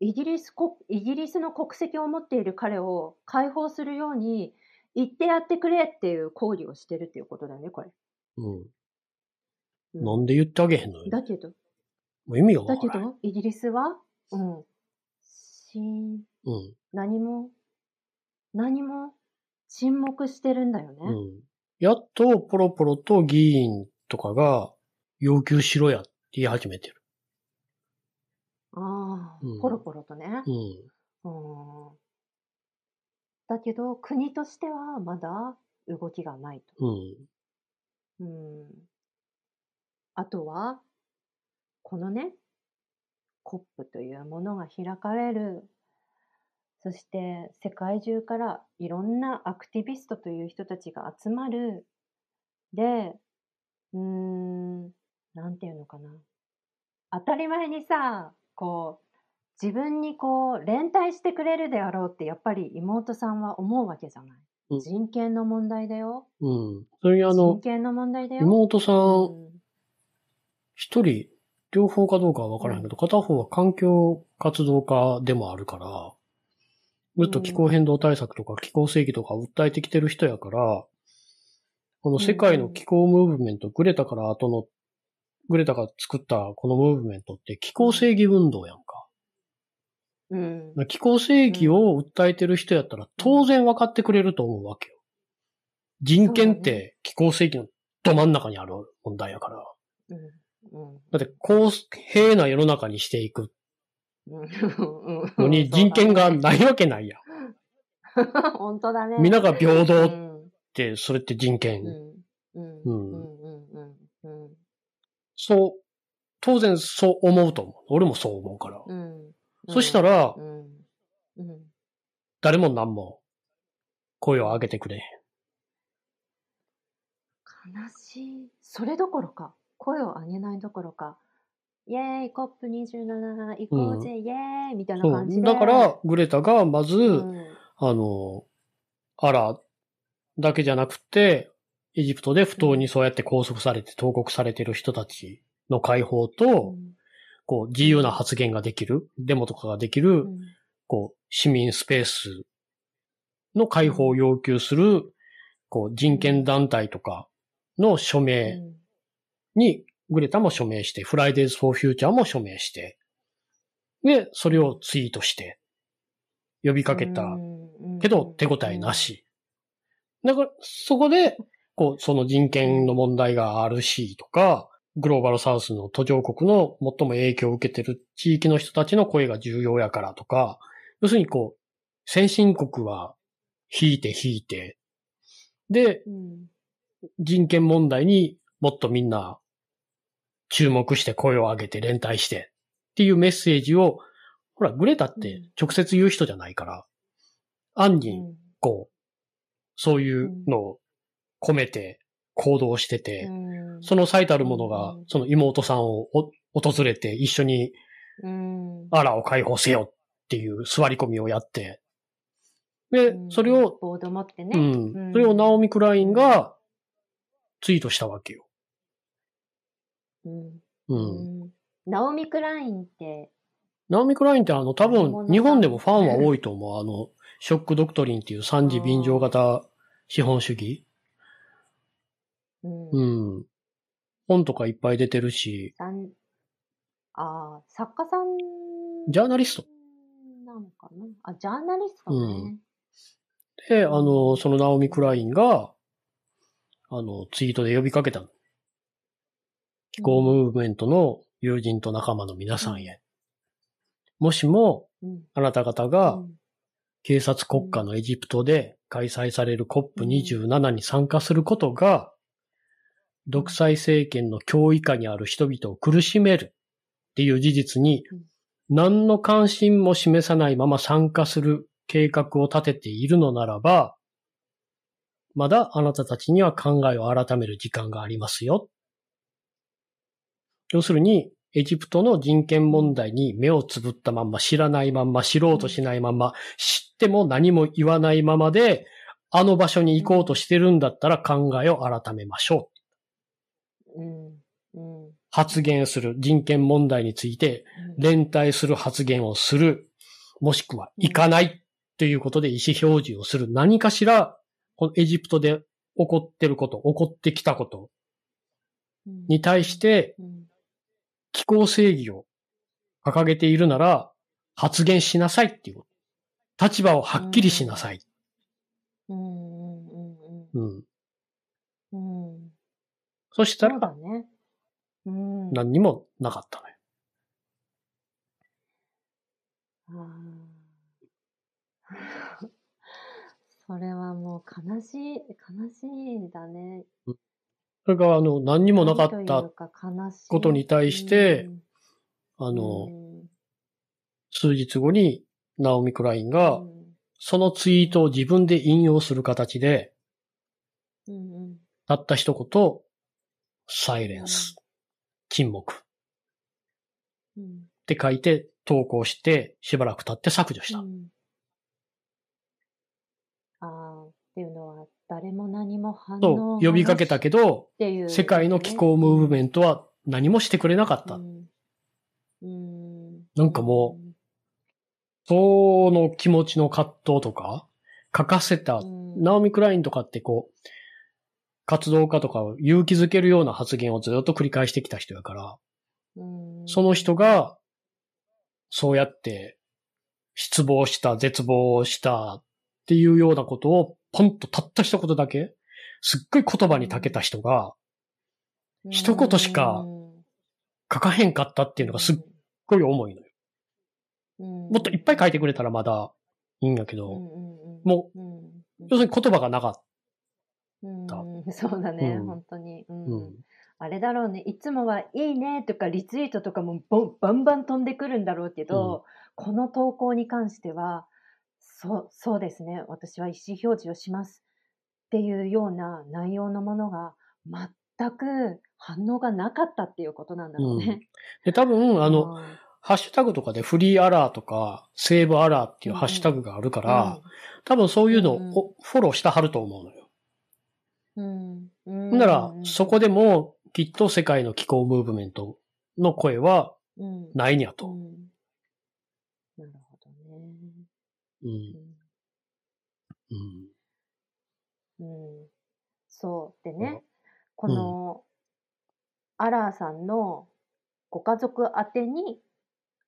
うん、イギリス国、イギリスの国籍を持っている彼を解放するように言ってやってくれっていう抗議をしてるっていうことだよね、これ。うん。うん、なんで言ってあげへんのよ。だけど。もう意味がだけど、イギリスは、うん。しん、うん。何も何も沈黙してるんだよね。うん。やっとポロポロと議員とかが要求しろやって言い始めてる。ああ、うん、ポロポロとね。うん。だけど、国としてはまだ動きがないと。うん。うん。あとは、このね、コップというものが開かれるそして世界中からいろんなアクティビストという人たちが集まる。で、うーん、なんていうのかな。当たり前にさ、こう、自分にこう、連帯してくれるであろうってやっぱり妹さんは思うわけじゃない。うん、人権の問題だよ。うん。それにあの、人権の問題だよ。妹さん、一、うん、人、両方かどうかはわからんけど、片方は環境活動家でもあるから、ずっと気候変動対策とか気候正義とか訴えてきてる人やから、この世界の気候ムーブメント、グレタから後の、グレタが作ったこのムーブメントって気候正義運動やんか。うん、気候正義を訴えてる人やったら当然分かってくれると思うわけよ。人権って気候正義のど真ん中にある問題やから。うん。うん、だって公平な世の中にしていくのに人権がないわけないや。本当だね。皆が平等って、それって人権。そう、当然そう思うと思う。俺もそう思うから。うん、そしたら、うん、誰も何も声を上げてくれへん。悲しい。それどころか、声を上げないどころか、イェーイ、コップ27行こうぜ、うん、イェーイみたいな感じで。だから、グレタがまず、うん、あの、アラだけじゃなくて、エジプトで不当にそうやって拘束されて投獄されてる人たちの解放と、うん、こう、自由な発言ができる、デモとかができる、こう、市民スペースの解放を要求する、こう、人権団体とかの署名にグレタも署名して、フライデーズ・フォー・フューチャーも署名して、で、それをツイートして、呼びかけた。けど手応えなし。だから、そこで、こう、その人権の問題があるしとか、グローバルサウスの途上国の最も影響を受けてる地域の人たちの声が重要やからとか、要するにこう、先進国は引いて引いて、で、人権問題にもっとみんな注目して声を上げて連帯してっていうメッセージを、ほら、グレタって直接言う人じゃないから、暗に、こう、そういうのを込めて行動してて、その最たるものが、その妹さんを訪れて一緒に、アラを解放せよっていう座り込みをやって、で、それを、ボード持ってね。うん。それをナオミ・クラインがツイートしたわけよ。うん。ナオミ・クラインって。ナオミ・クラインってあの、多分、日本でもファンは多いと思う。あの、、ショックドクトリンっていう三次便乗型資本主義うん。うん。本とかいっぱい出てるし、ああ、作家さん。ジャーナリスト。なのかなあ、ジャーナリストだね。で、あの、そのナオミ・クラインが、あの、ツイートで呼びかけたの。気候ムーブメントの友人と仲間の皆さんへ。もしも、うん。あなた方うがん警察国家のエジプトで開催される COP27 に参加することが、独裁政権の脅威下にある人々を苦しめるっていう事実にうん、何の関心も示さないまま参加する計画を立てているのならば、まだあなたたちには考えを改める時間がありますよ。要するに、エジプトの人権問題に目をつぶったまんま、知らないまんま、知ろうとしないまんま、知っても何も言わないままで、あの場所に行こうとしてるんだったら考えを改めましょう。うん。うん。発言する。人権問題について連帯する発言をする。もしくは行かないということで意思表示をする。何かしら、このエジプトで起こってること、起こってきたことうんに対してうん気候正義を掲げているなら発言しなさいっていうこと。立場をはっきりしなさい。うんうんうんうん。うん。うん。そしたらね。うん。何にもなかったのよ。あー それはもう悲しい、悲しいんだね。それがあの何にもなかったことに対してあの、数日後にナオミ・クラインがそのツイートを自分で引用する形で、たった一言、サイレンス、沈黙って書いて投稿して、しばらく経って削除した。うんああ、っていうのは、誰も何も反応と呼びかけたけど、っていう、世界の気候ムーブメントは何もしてくれなかった。うん。うん。なんかもその気持ちの葛藤とか、書かせた、うん、ナオミ・クラインとかってこう、活動家とかを勇気づけるような発言をずっと繰り返してきた人やから、うん。その人が、そうやって、失望した、絶望したっていうようなことを、ポンとたった一言だけ、すっごい言葉に長けた人が、一言しか書かへんかったっていうのがすっごい重いのよ。ももっといっぱい書いてくれたらまだいいんやけど、もう、うん要するに言葉がなかっうん。たそうだね、うん。本当に、うん。うん。あれだろうね。いつもはいいねとかリツイートとかもバンバン飛んでくるんだろうけど、この投稿に関してはそうそうですね。私は意思表示をしますっていうような内容のものが全く反応がなかったっていうことなんだろうね。で、多分、あの、うん。ハッシュタグとかでフリーアラーとか、セーブアラーっていうハッシュタグがあるから、多分そういうのをフォローしたはると思うのよ。うん。うんなら、そこでも、きっと世界の気候ムーブメントの声はうん。ないんやと。うんなるほどね。うん。うん。うんうんそう。でね、うんこの、アラーさんのご家族宛てに、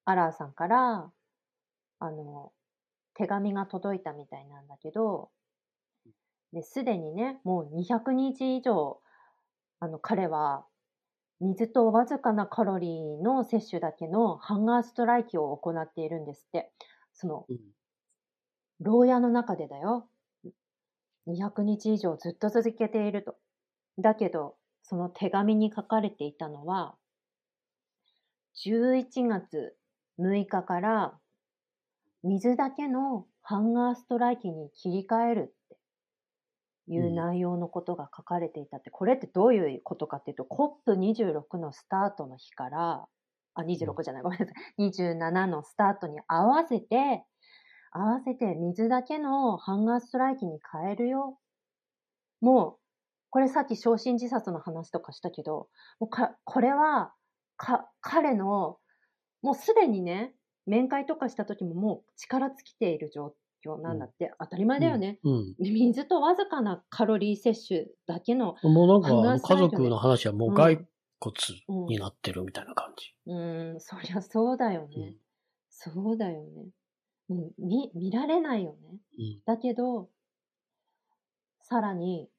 アラーさんから、あの、手紙が届いたみたいなんだけど、で、すでにね、もう200日以上、あの、彼は、水とわずかなカロリーの摂取だけのハンガーストライキを行っているんですって。その、うん牢屋の中でだよ。200日以上ずっと続けていると。だけど、その手紙に書かれていたのは、11月6日から水だけのハンガーストライキに切り替えるっていう内容のことが書かれていたって、これってどういうことかっていうと、COP26 のスタートの日から、あ、26じゃない、ごめんなさい。27のスタートに合わせて、合わせて水だけのハンガーストライキに変えるよ。もう、これさっき昇進自殺の話とかしたけど、もうか、これは、か、彼の、もうすでにね、面会とかした時ももう力尽きている状況なんだって、当たり前だよね。うん。水とわずかなカロリー摂取だけの、もうなんか、家族の話はもう骸骨うん、になってるみたいな感じ。うん、そりゃそうだよね。そうだよね。もう見、見られないよね。うん。だけど、さらに、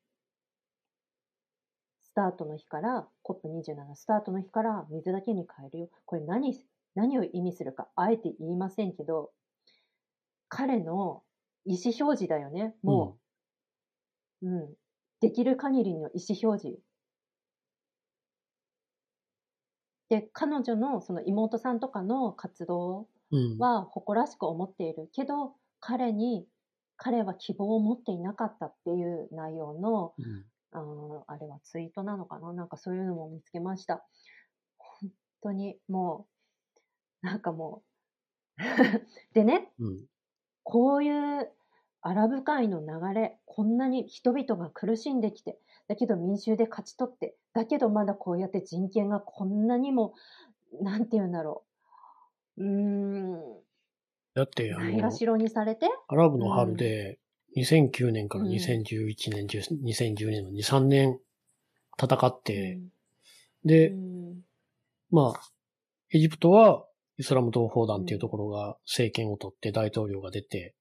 スタートの日から、COP27 スタートの日から水だけに変えるよ。これ何、何を意味するか、あえて言いませんけど、彼の意思表示だよね。もう、うん。できる限りの意思表示。で、彼女のその妹さんとかの活動うん。は誇らしく思っているけど、彼に、彼は希望を持っていなかったっていう内容の、うんあーあれはツイートなのかな？なんかそういうのも見つけました。本当にもう、なんかもう、でね、うん。こういうアラブ界の流れ、こんなに人々が苦しんできて、だけど民衆で勝ち取って、だけどまだこうやって人権がこんなにも、なんて言うんだろう。ん、だって、あのないが、しろにされて、アラブの春で、2009年からうん。2011年、10 2010年の2、3年戦って、うで、ん。まあ、エジプトはイスラム同胞団っていうところが政権を取って大統領が出て、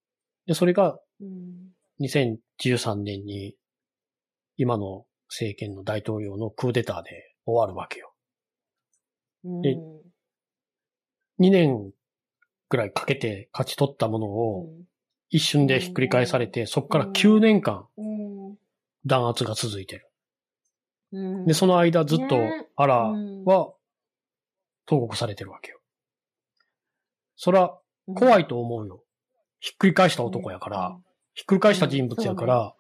で、それがうん。2013年に今の政権の大統領のクーデターで終わるわけよ。うん。で2年くらいかけて勝ち取ったものを一瞬でひっくり返されて、そこから9年間うん。弾圧が続いてる。うん。で、その間ずっとねアラうん。は投獄されてるわけよ。そら、怖いと思うよ。ひっくり返した男やから、ひっくり返した人物やから、、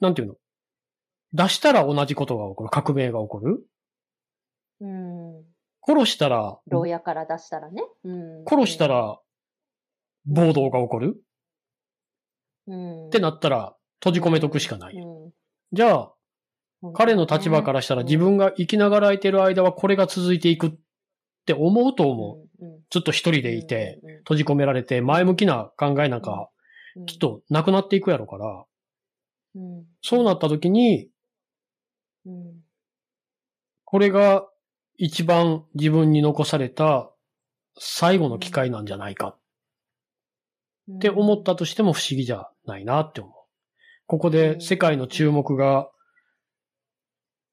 なんていうの？出したら同じことが起こる。革命が起こる殺したら、牢屋から出したらね。うん。殺した、ら暴動が起こる？うん、ってなったら閉じ込めとくしかない。うん。じゃあ、彼の立場からしたら自分が生きながらいてる間はこれが続いていくって思うと思う。ずっと一人でいて、うん。閉じ込められて前向きな考えなんかうん。きっとなくなっていくやろから、うん。そうなった時に、うん。これが一番自分に残された最後の機会なんじゃないかって思ったとしても不思議じゃないなって思う。ここで世界の注目が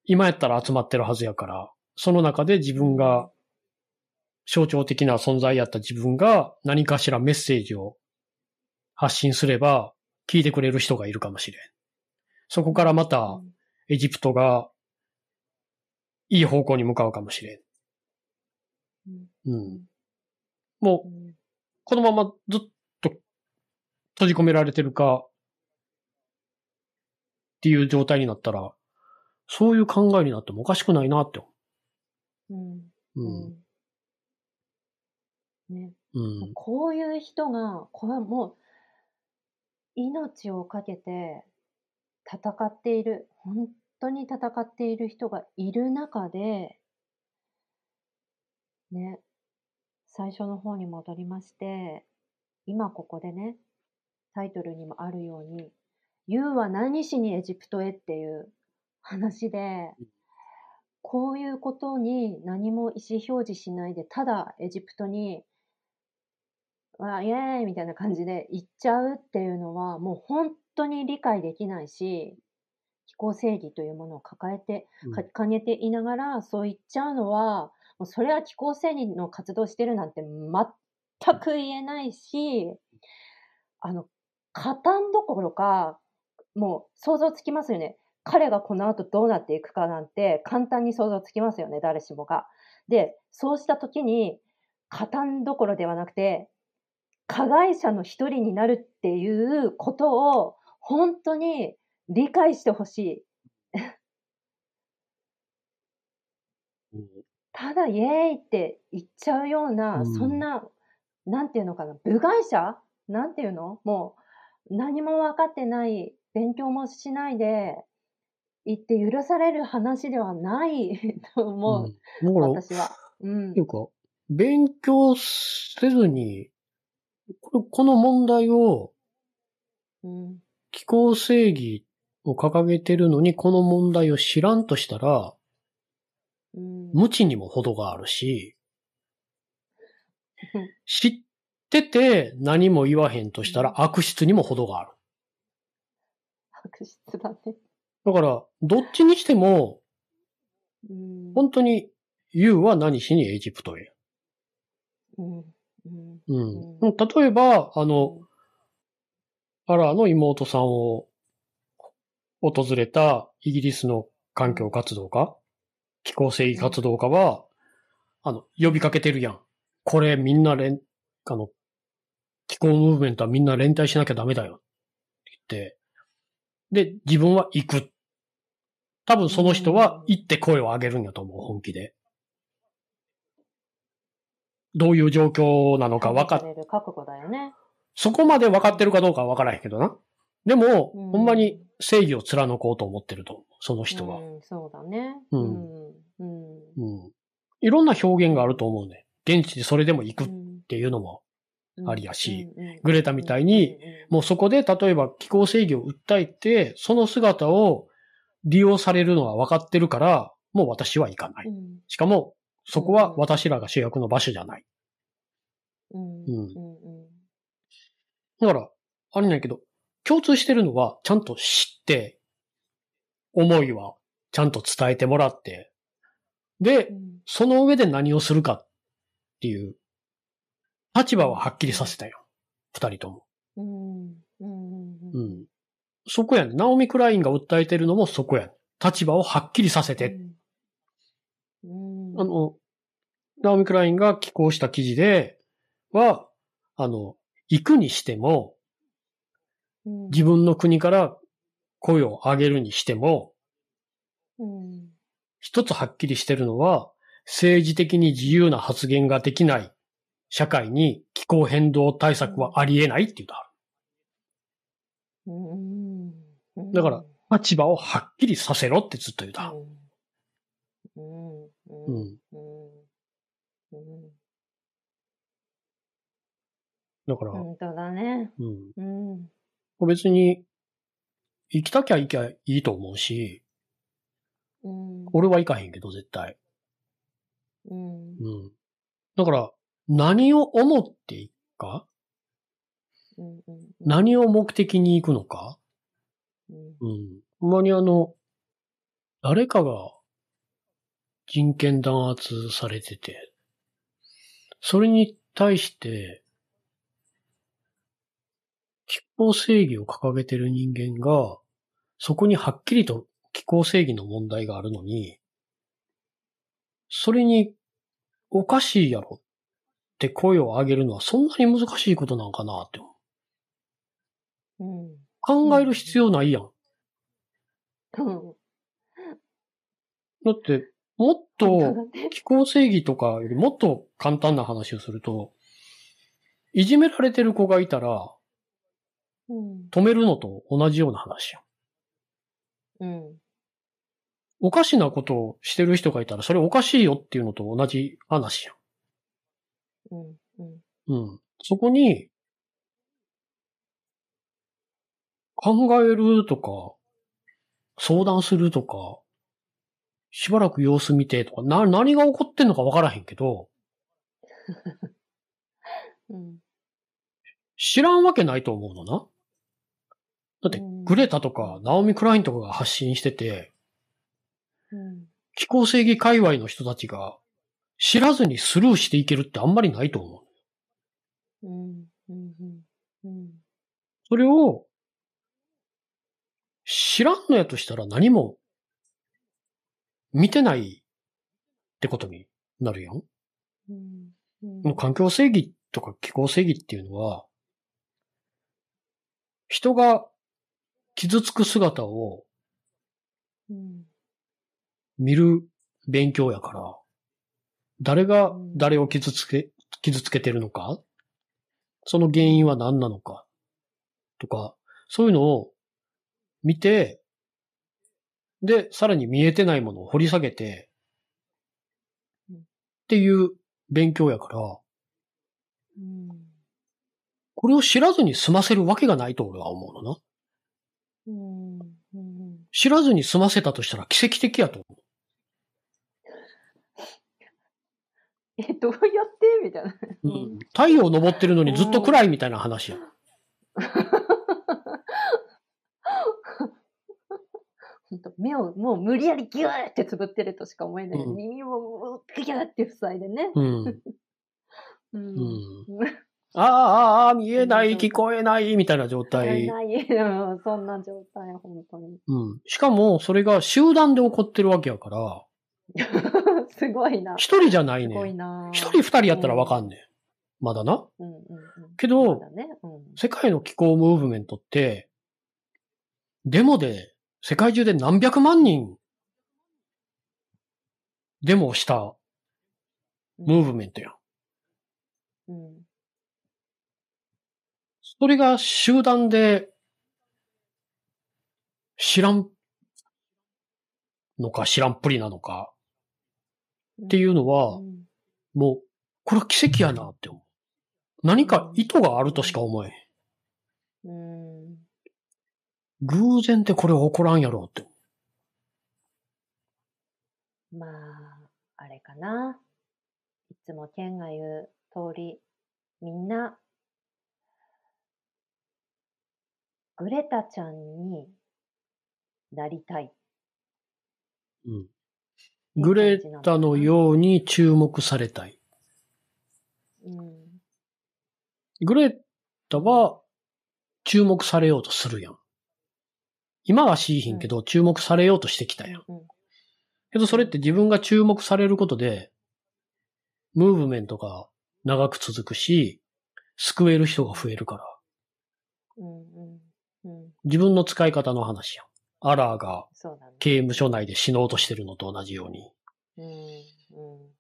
今やったら集まってるはずやから、その中で自分が象徴的な存在やった自分が何かしらメッセージを発信すれば聞いてくれる人がいるかもしれん。そこからまたエジプトがいい方向に向かうかもしれん。うんうん。もううんこのままずっと閉じ込められてるかっていう状態になったら、そういう考えになってもおかしくないなって思うんう。うん。うんねうん。こういう人が、これもう、命をかけて戦っている、本当に戦っている人がいる中で、ね、最初の方に戻りまして、今ここでね、タイトルにもあるように、ユウは何しにエジプトへ？っていう話で、こういうことに何も意思表示しないで、ただエジプトにわイエーイみたいな感じで行っちゃうっていうのはもう本当に理解できないし、非行正義というものを抱えて、か掲げていながらそう言っちゃうのは、もうそれは非行正義の活動してるなんて全く言えないし、あの、加担どころか、もう想像つきますよね。彼がこの後どうなっていくかなんて簡単に想像つきますよね、誰しもが。で、そうした時に、加担どころではなくて、加害者の一人になるっていうことを本当に理解してほしい。うんただイエーイって言っちゃうような、うんそんな、なんていうのかな、部外者？なんていうの？もう何も分かってない、勉強もしないで言って許される話ではない と思う、うん。私は。うんてい。うか、勉強せずにこれこの問題をうん。気候正義を掲げてるのにこの問題を知らんとしたら、うん。無知にも程があるしうん、知ってて何も言わへんとしたら悪質にも程がある。悪質だね。だから、どっちにしても、うん。本当に、ユウは何しにエジプトへ。うん。うん。うん。うん例えば、あの、アラーの妹さんを訪れたイギリスの環境活動家、気候正義活動家は、あの、呼びかけてるやん。これみんな連、あの、気候ムーブメントはみんな連帯しなきゃダメだよ。って言って。で、自分は行く。多分その人は行って声を上げるんやと思う、本気で。どういう状況なのか分かっ覚悟だよね。そこまで分かってるかどうかは分からへんけどな。でも、うんほんまに正義を貫こうと思ってると。その人は。うん、そうだね。ううんん。うん。うん。いろんな表現があると思うね。現地でそれでも行くっうんていうのも、うんありやし、グレタみたいに、もうそこで例えば気候正義を訴えて、その姿を利用されるのは分かってるから、もう私は行かない。うんしかも、そこは私らが主役の場所じゃない。うん。うんうん。だから、あれなんやけど、共通してるのは、ちゃんと知って、思いはちゃんと伝えてもらって、でう、ん。その上で何をするかっていう、立場ははっきりさせたよ。二人とも。うん。うん。ううん。ん。そこやね。ナオミ・クラインが訴えてるのもそこやね。立場をはっきりさせて。うん。あの、ナオミ・クラインが寄稿した記事では、あの、行くにしても、うん、自分の国から声を上げるにしても、うん。一つはっきりしてるのは、政治的に自由な発言ができない社会に気候変動対策はありえないって言うとあうん。うん。だからる。立場をはっきりさせろってずっと言うとある。うん。うん。ううん。ん。うん。うん。だから、本当だね。うん。うん。別に、行きたきゃ行きゃいいと思うし、うん。俺は行かへんけど、絶対。うん。うん。だから、何を思っていくか？うん。うん。何を目的に行くのか？うん。うん。ほんまにあの、誰かが人権弾圧されてて、それに対して、気候正義を掲げてる人間が、そこにはっきりと気候正義の問題があるのに、それにおかしいやろって声を上げるのはそんなに難しいことなんかなって思ううん。考える必要ないやん。うん。だって、もっと気候正義とかよりもっと簡単な話をすると、いじめられてる子がいたらうん。止めるのと同じような話やん。うん。おかしなことをしてる人がいたらそれおかしいよっていうのと同じ話やうん。うん。ん。うん。そこに、考えるとか、相談するとか、しばらく様子見てとか、な、何が起こってんのかわからへんけど、うん。知らんわけないと思うのな。だってうん、グレタとか、ナオミ・クラインとかが発信してて、うん。気候正義界隈の人たちが知らずにスルーしていけるってあんまりないと思う。うん。うん。うん。それを、知らん。のやとしたら何も見てないってことになるやん。うん。うん。もう環境正義とか気候正義っていうのは、人が傷つく姿をうん。見る勉強やから、誰が誰を傷つけ、傷つけてるのかその原因は何なのかとか、そういうのを見て、で、さらに見えてないものを掘り下げて、うんっていう勉強やから、うん。これを知らずに済ませるわけがないと俺は思うのな。うん。うん。知らずに済ませたとしたら奇跡的やと思 え、どうやって？みたいな。う。うん。太陽昇ってるのにずっと暗いみたいな話や。本当目をもう無理やりギューってつぶってるとしか思えない。うん耳をギューって塞いでね。うん。う。うんん。ああ、ああ、見えない、聞こえない、みたいな状態。ない、うんそんな状態、本当に。うん。しかも、それが集団で起こってるわけやから、すごいな。一人じゃないすごい。な。一人二人やったらわかんねん。まだな。うんうんうん。けどそうだね。うん。世界の気候ムーブメントって、デモで、世界中で何百万人、デモをしたムーブメントやん。うん。それが集団で、知らんのか知らんぷりなのかっていうのは、うんもう、これは奇跡やなって思う。何か意図があるとしか思えへん。うん。偶然ってこれ起こらんやろうって。まあ、あれかな。いつもケンが言う通り、みんな、グレタちゃんになりたい。うん。グレタのように注目されたい。うん。グレタは注目されようとするやん。今はしいひんけど、注目されようとしてきたやん。うん。けどそれって自分が注目されることで、ムーブメントが長く続くし、救える人が増えるから。うん。自分の使い方の話やん。アラーが。刑務所内で死のうとしてるのと同じように。うん。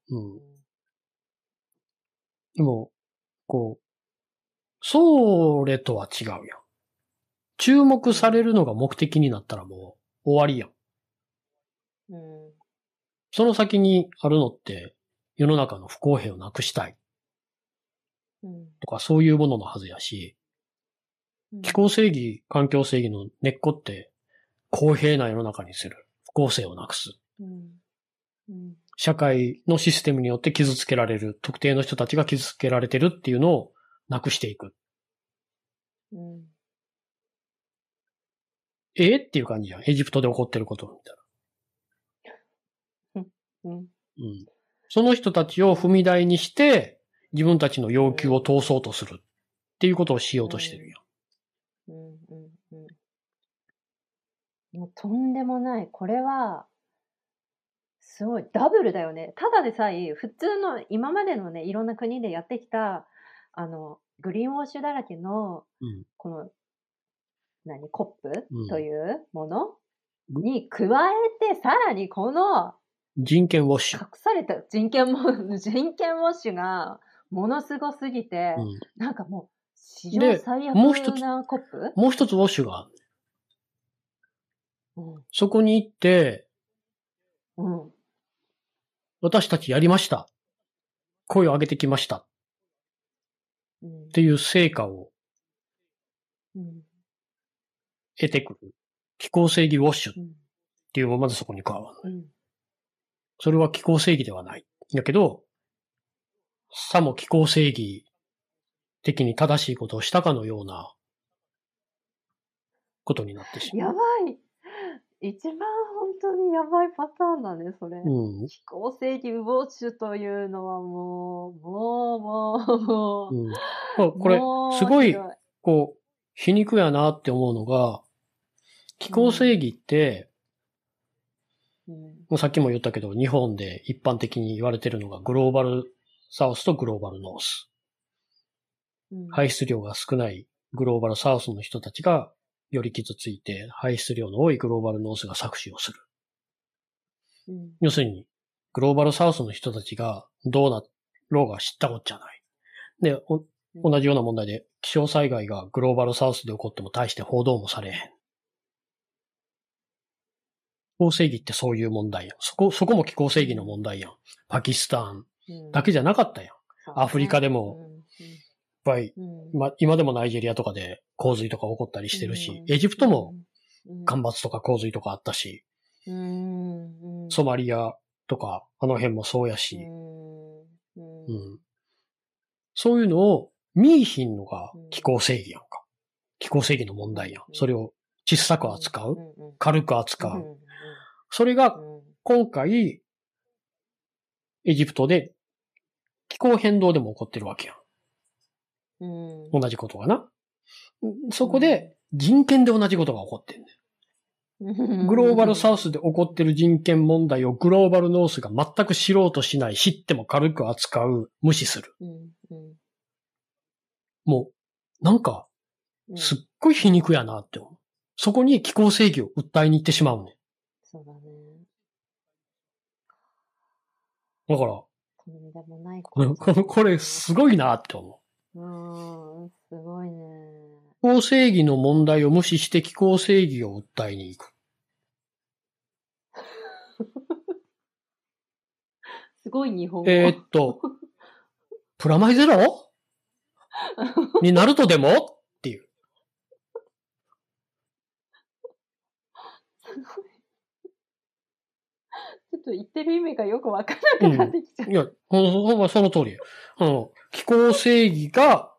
うん。うん。でも、こう、それとは違うやん。注目されるのが目的になったらもう終わりやん。うん。その先にあるのって世の中の不公平をなくしたいうん。とかそういうもののはずやし、うん気候正義、環境正義の根っこって公平な世の中にする。不公正をなくす。うん。うん。社会のシステムによって傷つけられる、特定の人たちが傷つけられてるっていうのをなくしていく。うん。ええっていう感じじゃん。エジプトで起こってることみたいうん。な。うん。その人たちを踏み台にして、自分たちの要求を通そうとするっていうことをしようとしてるよ。うん。うん。うん。もうとんでもない。これは、すごい、ダブルだよね。ただでさえ、普通の、今までのね、いろんな国でやってきた、あの、グリーンウォッシュだらけの、うん。この、何、コップうんというものうんに加えて、さらにこの、人権ウォッシュ。隠された人権も、人権ウォッシュが、ものすごすぎて、うん。なんかもう、史で上最悪もう一つなコップ？もう一つウォッシュがある、うん。そこに行って、うん。私たちやりました。声を上げてきました。うんっていう成果をうん。得てくる。気候正義ウォッシュっうん。ていうのがまずそこに加わる。うん。それは気候正義ではない。だけど、さも気候正義的に正しいことをしたかのようなことになってしまやう。ばい。一番本当にやばいパターンだね、それ。うん。飛行正義ウォッシュというのはもう、もう、もう、もう。うん。まあこれすごいこう、皮肉やなって思うのが、気候正義って、うん。もうさっきも言ったけど、日本で一般的に言われてるのがグローバルサウスとグローバルノース。うん排出量が少ないグローバルサウスの人たちがより傷ついて、排出量の多いグローバルノースが搾取をする。うん要するに、グローバルサウスの人たちがどうなろうが知ったこっちゃない。で、お同じような問題で、気象災害がグローバルサウスで起こっても大して報道もされへん。気候正義ってそういう問題やん。そこ、そこも気候正義の問題やん。パキスタンうんだけじゃなかったやん。そうねアフリカでもぱい、うん。ま、今でもナイジェリアとかで洪水とか起こったりしてるし、うん。エジプトもうん。干ばつとか洪水とかあったし、ソマリアとか、あの辺もそうやし、うん。そういうのを見いひんのが気候正義やんか。気候正義の問題やん。それを小さく扱う、軽く扱う。それがうん。今回、エジプトで気候変動でも起こってるわけやうんん。同じことがな。そこで人権で同じことが起こってんねん。グローバルサウスで起こってる人権問題をグローバルノースが全く知ろうとしない、知っても軽く扱う、無視する。うんうんもう、なんか、うんすっごい皮肉やなって思う。そこに気候正義を訴えに行ってしまうねん。そうだね。だから、とんでもないこれ、こ れこれすごいなって思う。うん、すごいね。気候正義の問題を無視して気候正義を訴えに行く。すごい日本語。えーっと、プラマイゼロ？になるとでも？っていう。すごい。っと言ってる意味がよくわからなくなってきちゃう。いや、ほんまその通り。あの、気候正義が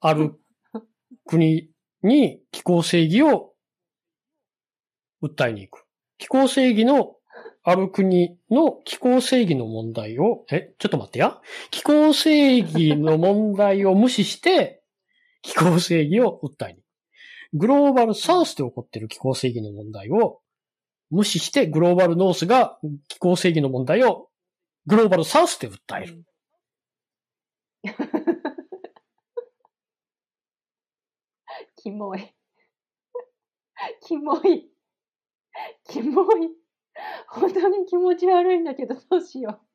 ある国に気候正義を訴えに行く。気候正義のある国の気候正義の問題を、え、ちょっと待ってや。気候正義の問題を無視して気候正義を訴えに行く。グローバルサウスで起こってる気候正義の問題を無視してグローバルノースが気候正義の問題をグローバルサウスで訴える。キモい。キモい。キモい。本当に気持ち悪いんだけど、どうしよう。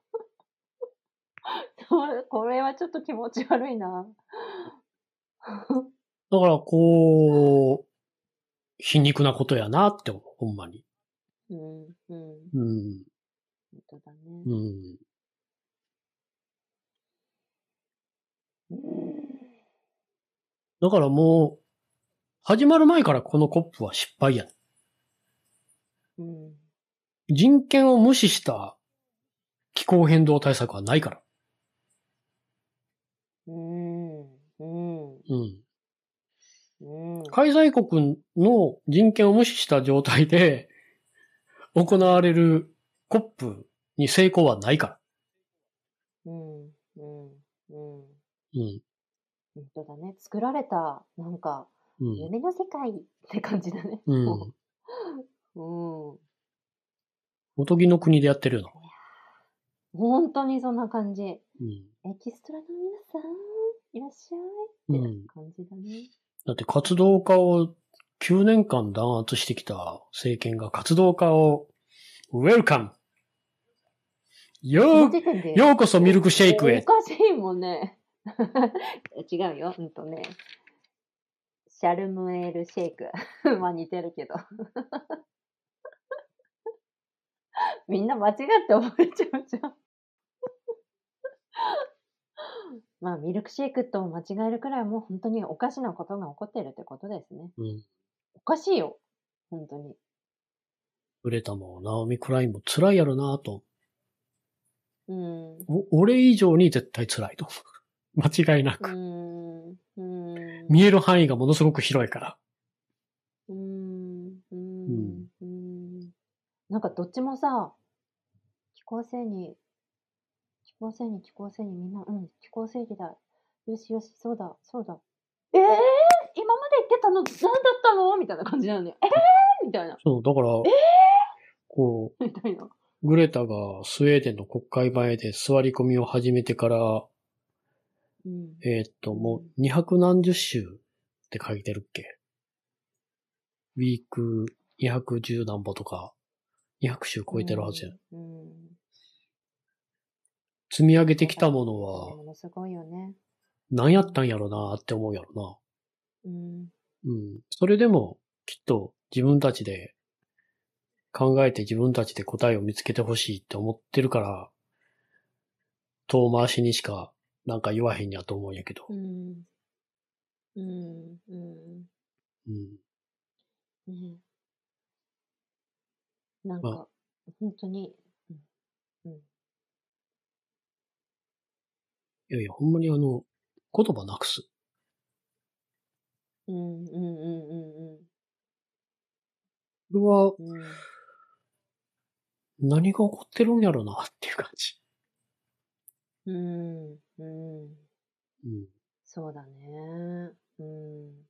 これはちょっと気持ち悪いな。だから、こう、皮肉なことやなって思う、ほんまに。うん、うん、うん、本当だね。うん。だからもう、始まる前からこのコップは失敗や。うん、人権を無視した気候変動対策はないから。うん、うん、うん。うん。開催国の人権を無視した状態で行われるコップに成功はないから。うん、うん、うん。うん。本当だね。作られた、なんか、うん。夢の世界って感じだね。うん。うん。おとぎの国でやってるよ本当にそんな感じ。な。エキストラの皆さん、いらっしゃい。ってうん。うん。感じだね。だって活動家を9年間弾圧してきた政権が活動家をウェルカムよう、ようこそミルクシェイクへ。おかしいもんね。違うよ。うんとね。シャルムエールシェイク。まあ似てるけど。みんな間違って覚えちゃうじゃん。まあミルクシェイクと間違えるくらいもう本当におかしなことが起こってるってことですね。うん。おかしいよ。本当に。売れたもん、ナオミ・クラインも辛いやろなと。うん。俺以上に絶対辛いと思う。間違いなく。ん。うん。見える範囲がものすごく広いから。うーん、うんん、うーん。なんかどっちもさ、気候正に、気候正に気候正にみんな、うん、気候正義だ。よしよし、そうだ、そうだ。ええー、今まで言ってたの何だったの？みたいな感じなのね。ええー、みたいな。そう、だから、こう、みたいな。グレタがスウェーデンの国会前で座り込みを始めてから、うん。えーっと、もう二百何十週って書いてるっけ？ウィーク210何歩とか、200週超えてるはずや。うん。うん積み上げてきたものはものすごいよね。何やったんやろなって思うやろうん。な。うん。それでも、きっと自分たちで考えて自分たちで答えを見つけてほしいって思ってるから、遠回しにしかなんか言わへんやと思うんやけど。うん。うん。うん。うん。ねなんまか、本当に、うん。うん。いやいや、ほんまにあの、言葉なくす。うん。うん。うん。うん。これはうん。何が起こってるんやろなっていう感じ。うん。うん。うん。そうだね。うん。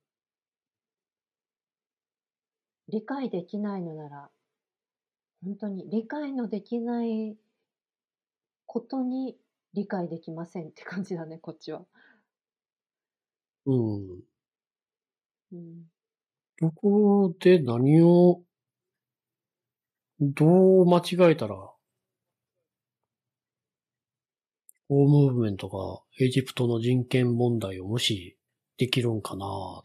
理解できないのなら、本当に理解のできないことに理解できませんって感じだね、こっちは。うん。うん。どこで何を、どう間違えたら、オームーブメントがエジプトの人権問題を無視できるんかなっ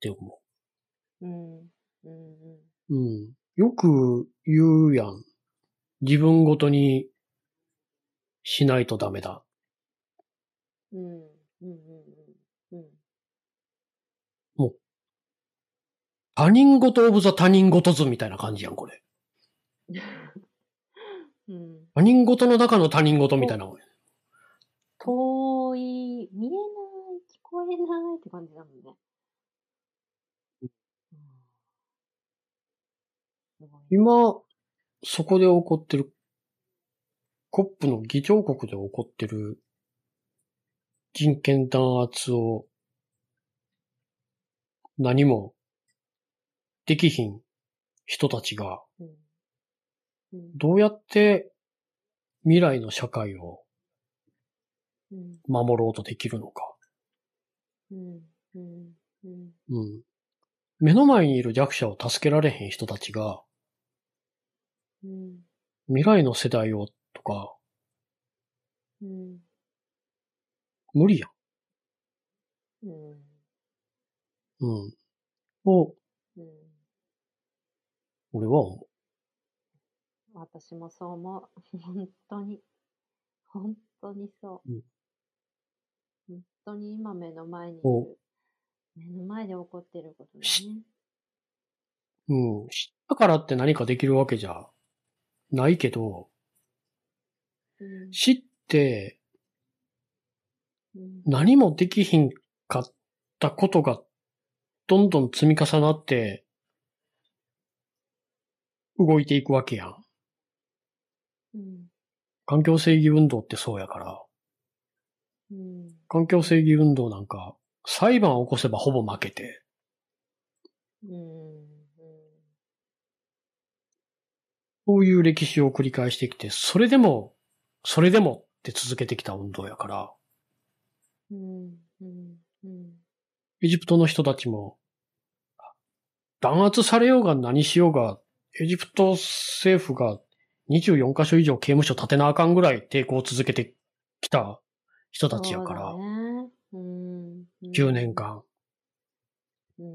て思うん。うん。うん。う。うん。よく言うやん。自分ごとにしないとダメだ。うん。他人事オブザ他人事図みたいな感じやん、これ。うん。他人事の中の他人事みたいなもんや。遠い、見えない、聞こえないって感じだもんね。今、そこで起こってる、コップの議長国で起こってる人権弾圧を何もできひん人たちが。どうやって未来の社会をうん。守ろうとできるのか。目の前にいる弱者を助けられへん人たちがうん。未来の世代をとかうん。無理やん。うん。うん。を、うん。俺は思私もそう思う。本当に。本当にそう。うん本当に今目の前にいおる。目の前で起こってることだしね。う。うん。知ったからって何かできるわけじゃないけど、うん。知ってうん。何もできひんかったことがどんどん積み重なって動いていくわけやん。うん。環境正義運動ってそうやから、うん。環境正義運動なんか裁判を起こせばほぼ負けて、うん。そういう歴史を繰り返してきて、それでも、それでもって続けてきた運動やから。エジプトの人たちも、弾圧されようが何しようが、エジプト政府が24カ所以上刑務所建てなあかんぐらい抵抗を続けてきた人たちやから、ね。うん。9年。間。うん。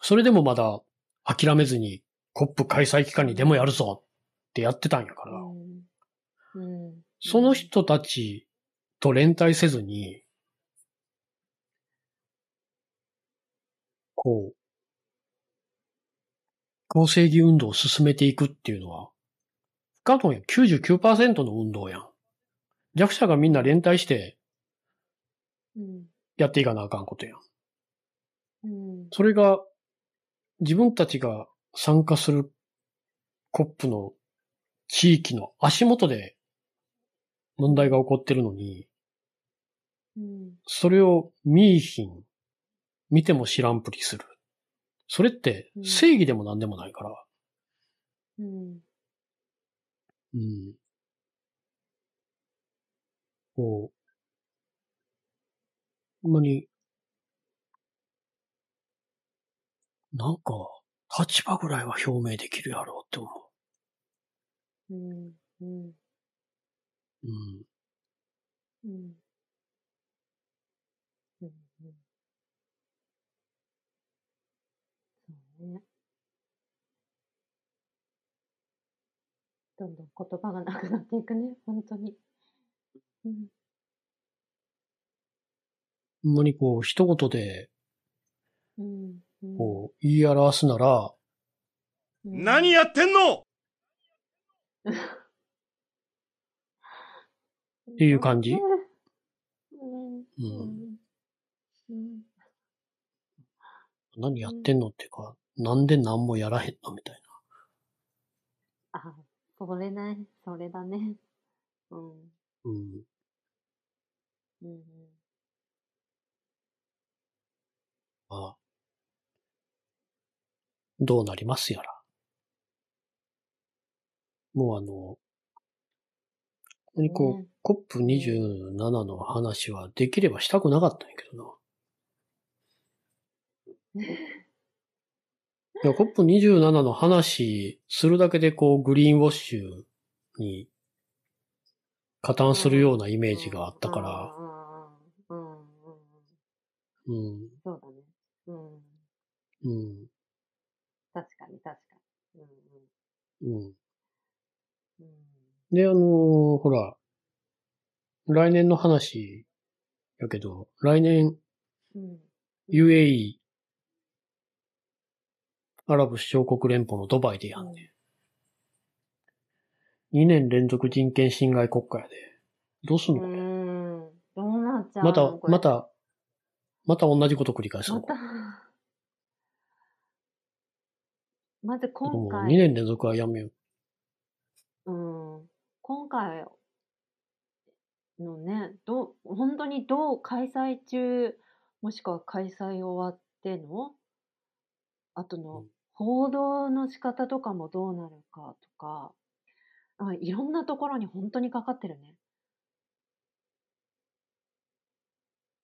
それでもまだ諦めずにコップ開催期間にデモやるぞってやってたんやから。その人たちと連帯せずに、こう、公正義運動を進めていくっていうのは、不可能やん。99%の運動やん。弱者がみんな連帯してうん。やっていかなあかんことやん。うん。それが、自分たちが参加するコップの地域の足元で問題が起こってるのに、うん。それを見いひん、見ても知らんぷりする。それってうん正義でも何でもないから。うん。うん。こう、ほんまに、なんか、立場ぐらいは表明できるやろうって思うん。うん。う。うん。うん。うん。どんどん言葉がなくなっていくね、本当に。うん。ほんまにこう、一言で、うん。うんこう、言い表すなら、うん何やってんの？っていう感じ？うん。う。うんん。うん。何やってんのっていうか、なんで何もやらへんのみたいあ、それね。それだね。うん。な。うん。うん。まあ、どうなりますやら。もうあの、ここにこう、ね COP27 の話はできればしたくなかったんやけどな。いや、COP27 の話するだけでこう、グリーンウォッシュに加担するようなイメージがあったから、うん。うん。うん。うん、そうだね。うん。うん、確かに、確かに。うん。うん。うん。で、あのーほら、来年の話やけど、来年うん。UAE、アラブ首長国連邦のドバイでやんねん。2年連続人権侵害国家やで。どうすんうのこれん。どうなっちゃうまたまた、また同じこと繰り返すのまた。まず今もう2回、年連続はやめよう。うん、今回のね、どう、本当にどう開催中、もしくは開催終わっての、後のうん報道の仕方とかもどうなるかとか、あいろんなところに本当にかかってるね。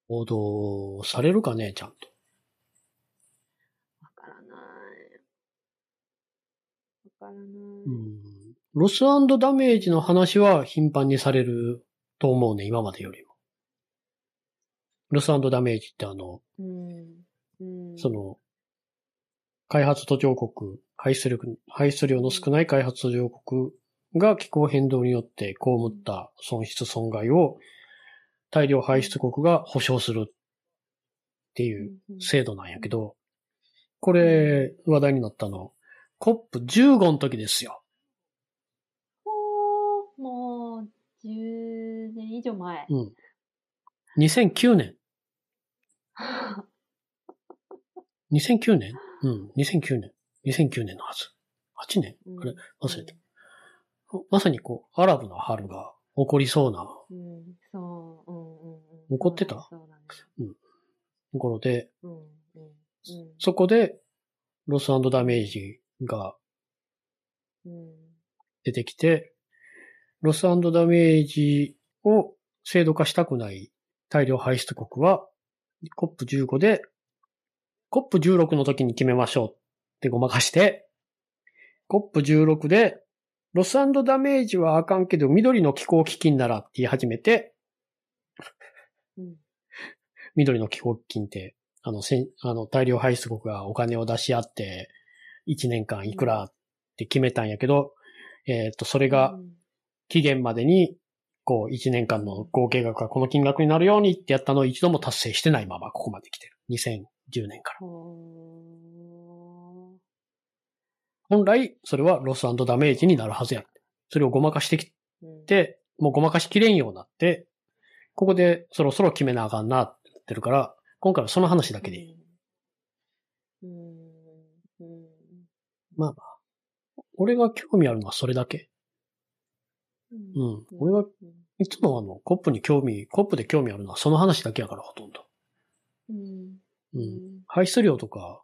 報道されるかね、ちゃんと。わからない。わからない。うん。ロスダメージの話は頻繁にされると思うね、今までよりも。ロスダメージってあの、うん。うん。その、開発途上国、排出力、排出量の少ない開発途上国が気候変動によって被った損失損害を大量排出国が保証するっていううん、制度なんやけど、これ話題になったの、COP15 の時ですよ。もう、10年以上前。うん。2009年。2009年？うん、2009年。2009年のはず。8年あれ忘れた。まさにこう、アラブの春が起こりそうなうん。うん、そう、うんうんうん。怒ってた？そうだね。ところで、うん、うん、うん。そこで、ロスダメージがうん、出てきて、ロスダメージを制度化したくない大量排出国は、COP15 で、COP16 の時に決めましょうってごまかして、COP16 で、ロスダメージはあかんけど、緑の気候基金ならって言い始めて、うん。緑の気候基金って、あの、せんあの、大量排出国がお金を出し合って、1年間いくらって決めたんやけど、えっ、と、それがうん期限までに、こう、1年間の合計額がこの金額になるようにってやったのを一度も達成してないままここまで来てる。2010年から。ほ本来、それはロスダメージになるはずや。それをごまかしてきて、もうごまかしきれんようになって、ここでそろそろ決めなあかんなって言ってるから、今回はその話だけでいい。まあまあ。俺が興味あるのはそれだけ。うんうん。俺は、いつもあの、コップに興味、コップで興味あるのはその話だけやから、ほとんど。うん。うん。排出量とか、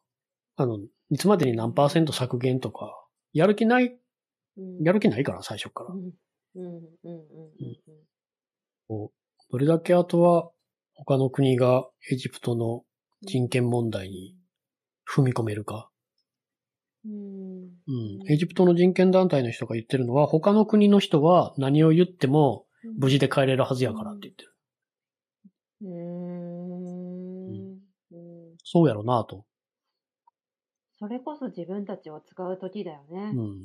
あの、いつまでに何パーセント削減とか、やる気ない、うん。やる気ないから、最初からう。ん。うん。うん。うん。どれだけあとは、他の国がエジプトの人権問題に踏み込めるか。うん。うん。エジプトの人権団体の人が言ってるのは、他の国の人は何を言っても無事で帰れるはずやからって言ってる。うん。うん。そうやろなと。それこそ自分たちを使う時だよねう。ん。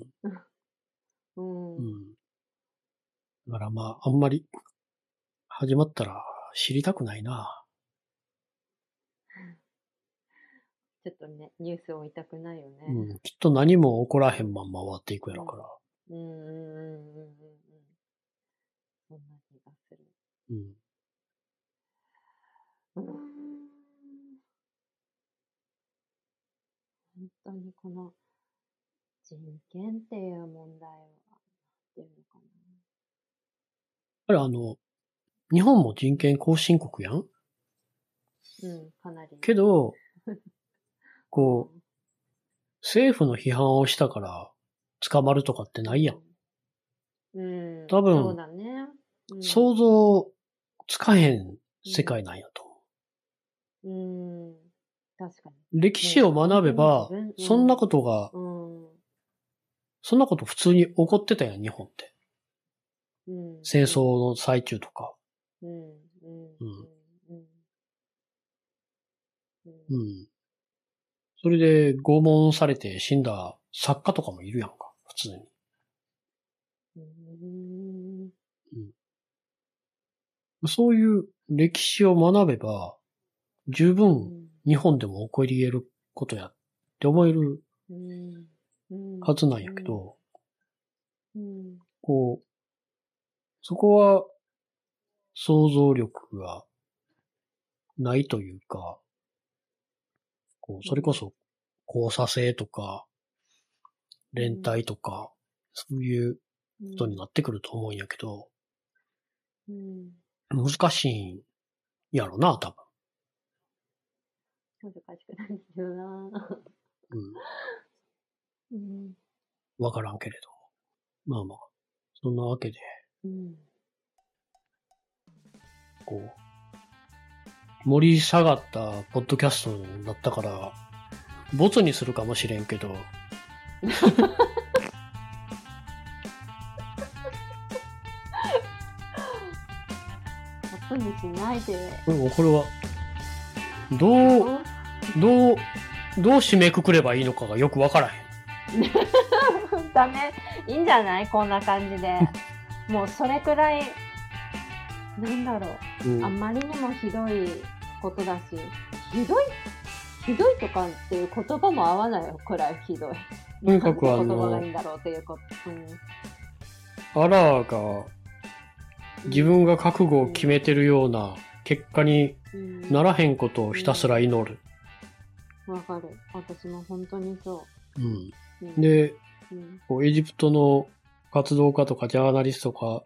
うん。うん。だからまあ、あんまり、始まったら知りたくないな。ちょっとね、ニュースを追いたくないよね。うん。きっと何も起こらへんまんま終わっていくやろから。うんうんうんうんうんうん。そんな気がする。うん。うーん。本当にこの人権っていう問題は、なんていうのかあれあの、日本も人権後進国やん？な。うん、かなり。けど、こう、政府の批判をしたから捕まるとかってないやん。うん。多分そうだね。うん想像つかへん世界なんやと思うん。確かう。歴史を学べばそんなことが。そんなこと普通に起こってたやん、日本って。うん。戦争の最中とか。うん。うん。それで拷問されて死んだ作家とかもいるやんか、普通に。うん。そういう歴史を学べば、十う分ん日本でも起こり得ることやって思えるはずなんやけど、うん。こう、そこは想像力がないというか、こう、それこそ交差性とか、連帯とか、そういうことになってくると思うんやけど、うん。難しいんやろな、多分。難しくないよな。うん。うん。わからんけれど。まあまあ。そんなわけで、うん。こう、盛り下がったポッドキャストになったから、ボツにするかもしれんけど、後にしないで。うんこれは、どう、どう、どう締めくくればいいのかがよくわからへん。ダメ。いいんじゃない？こんな感じで。もうそれくらい、なんだろう。うんあまりにもひどいことだし、ひどい、ひどいとかっていう言葉も合わないよくらいひどい。とにかくあの言葉がいいんだろうっていうこと。うんアラーが自分が覚悟を決めてるような結果にうんならへんことをひたすら祈る。わかる。私も本当にそうん。う。うん、で、うん、こうエジプトの活動家とかジャーナリストとか、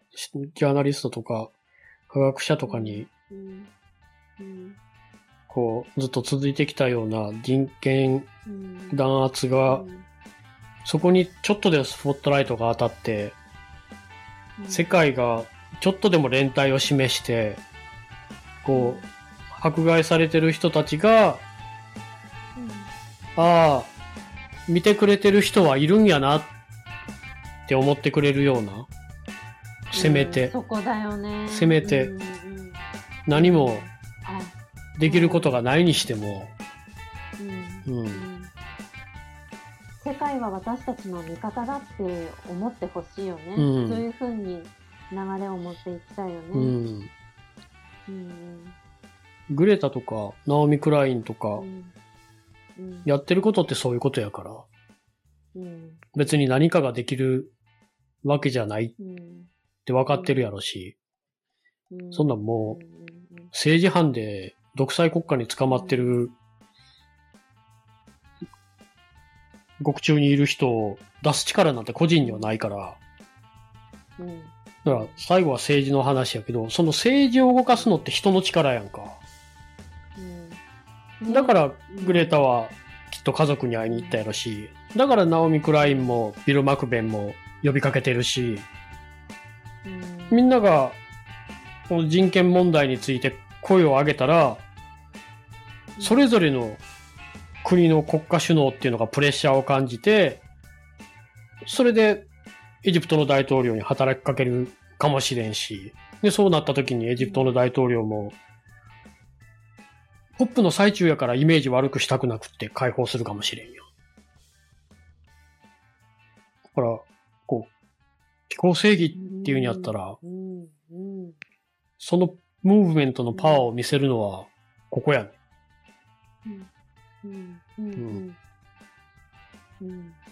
ジャーナリストとか科学者とかにうん、うん、こうずっと続いてきたような人権うん、弾圧がそこにちょっとでもスポットライトが当たってうん世界がちょっとでも連帯を示してこう迫害されてる人たちがああ、見てくれてる人はいるんやなって思ってくれるような、せめうんてそこだよね。せめて。うんうん何もあできることがないにしても、うん。世界は私たちの味方だって思ってほしいよね。うん。そういうふうに流れを持っていきたいよね。うん。うんグレタとか、ナオミ・クラインとかう、んうんやってることってそういうことやから、うん別に何かができるわけじゃないって分かってるやろし、うんそんなんもう政治犯で独裁国家に捕まってる、獄中にいる人を出す力なんて個人にはないから、うんだから最後は政治の話やけど、その政治を動かすのって人の力やんか。うんだからグレタはきっと家族に会いに行ったやろし、だからナオミ・クラインもビル・マクベンも呼びかけてるし、うん。みんながこの人権問題について声を上げたら、それぞれの国の国家首脳っていうのがプレッシャーを感じて、それでエジプトの大統領に働きかけるかもしれんし、で、そうなった時にエジプトの大統領も、ポップの最中やからイメージ悪くしたくなくって解放するかもしれんよ。だから、こう、気候正義っていうんやったら、そのムーブメントのパワーを見せるのは、ここやね。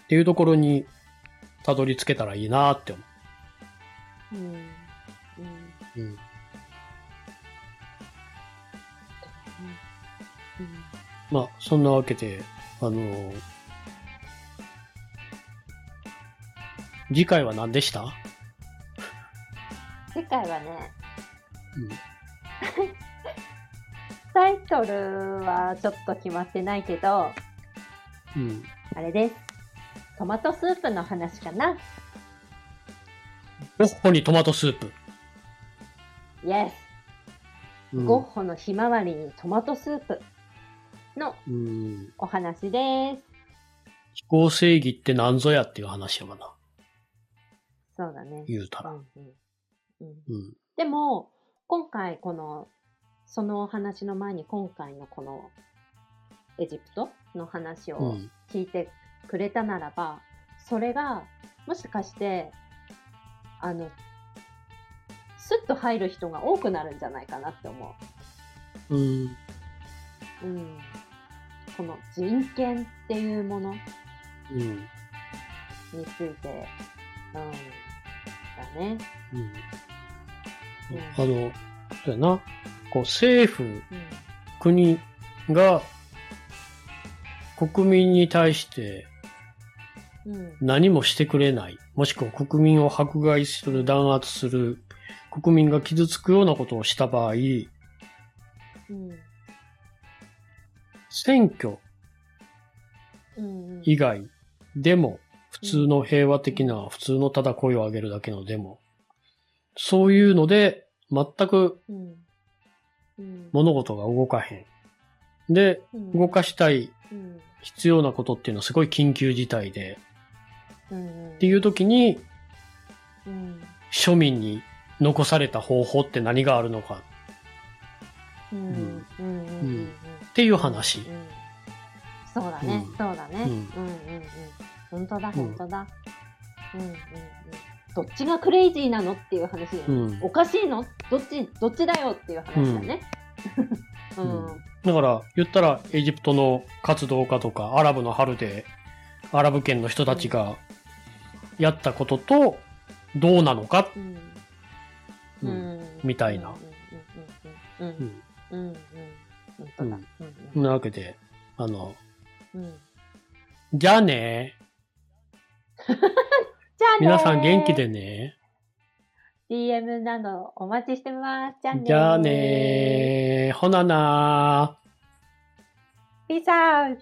っていうところにたどり着けたらいいなって思う。うん。まあ、そんなわけで、あの次回は何でした？次回はね、うん。タイトルはちょっと決まってないけど、うん。あれです。トマトスープの話かな。ゴッホにトマトスープ。イエス。うんゴッホのひまわりにトマトスープのうん。お話です。飛行正義って何ぞやっていう話やわな。そうだね。言うたら。うんうんうんうん。でも、今回この、そのお話の前に今回のこのエジプトの話をうん。聞いてくれたならば、それが、もしかして、あの、スッと入る人が多くなるんじゃないかなって思うん。う。うん。この人権っていうものうん。について、うん、だね。うん。あの、そうやな。こう、政府、うん。国が国民に対してうん。何もしてくれない。もしくは国民を迫害する、弾圧する、国民が傷つくようなことをした場合、うん。選挙うん。以外でも、普通の平和的な、普通のただ声を上げるだけのデモ、そういうので、全く。物事が動かへん。で、うん動かしたいうん。必要なことっていうのはすごい緊急事態で、うん。っていう時にうん。庶民に残された方法って何があるのかうん。うん。ていう話うん。そうだねう。んそうだね。ううんん。うん。うん。本当だ、うん本当だ。うん。うん。うん。どっちがクレイジーなのっていう話ね。うんおかしいの？どっち、どっちだよっていう話だね。う うんん。だから言ったらエジプトの活動家とかアラブの春でアラブ圏の人たちがやったこととどうなのか、うん。ううんん。みたいな。うん。うん。ううん。んうん。本当だ。そんなわけで、あの、うん。うん。じゃあねじゃあね皆さん元気でね。DM などお待ちしてます。じゃあねじゃあねほななー。Peace out!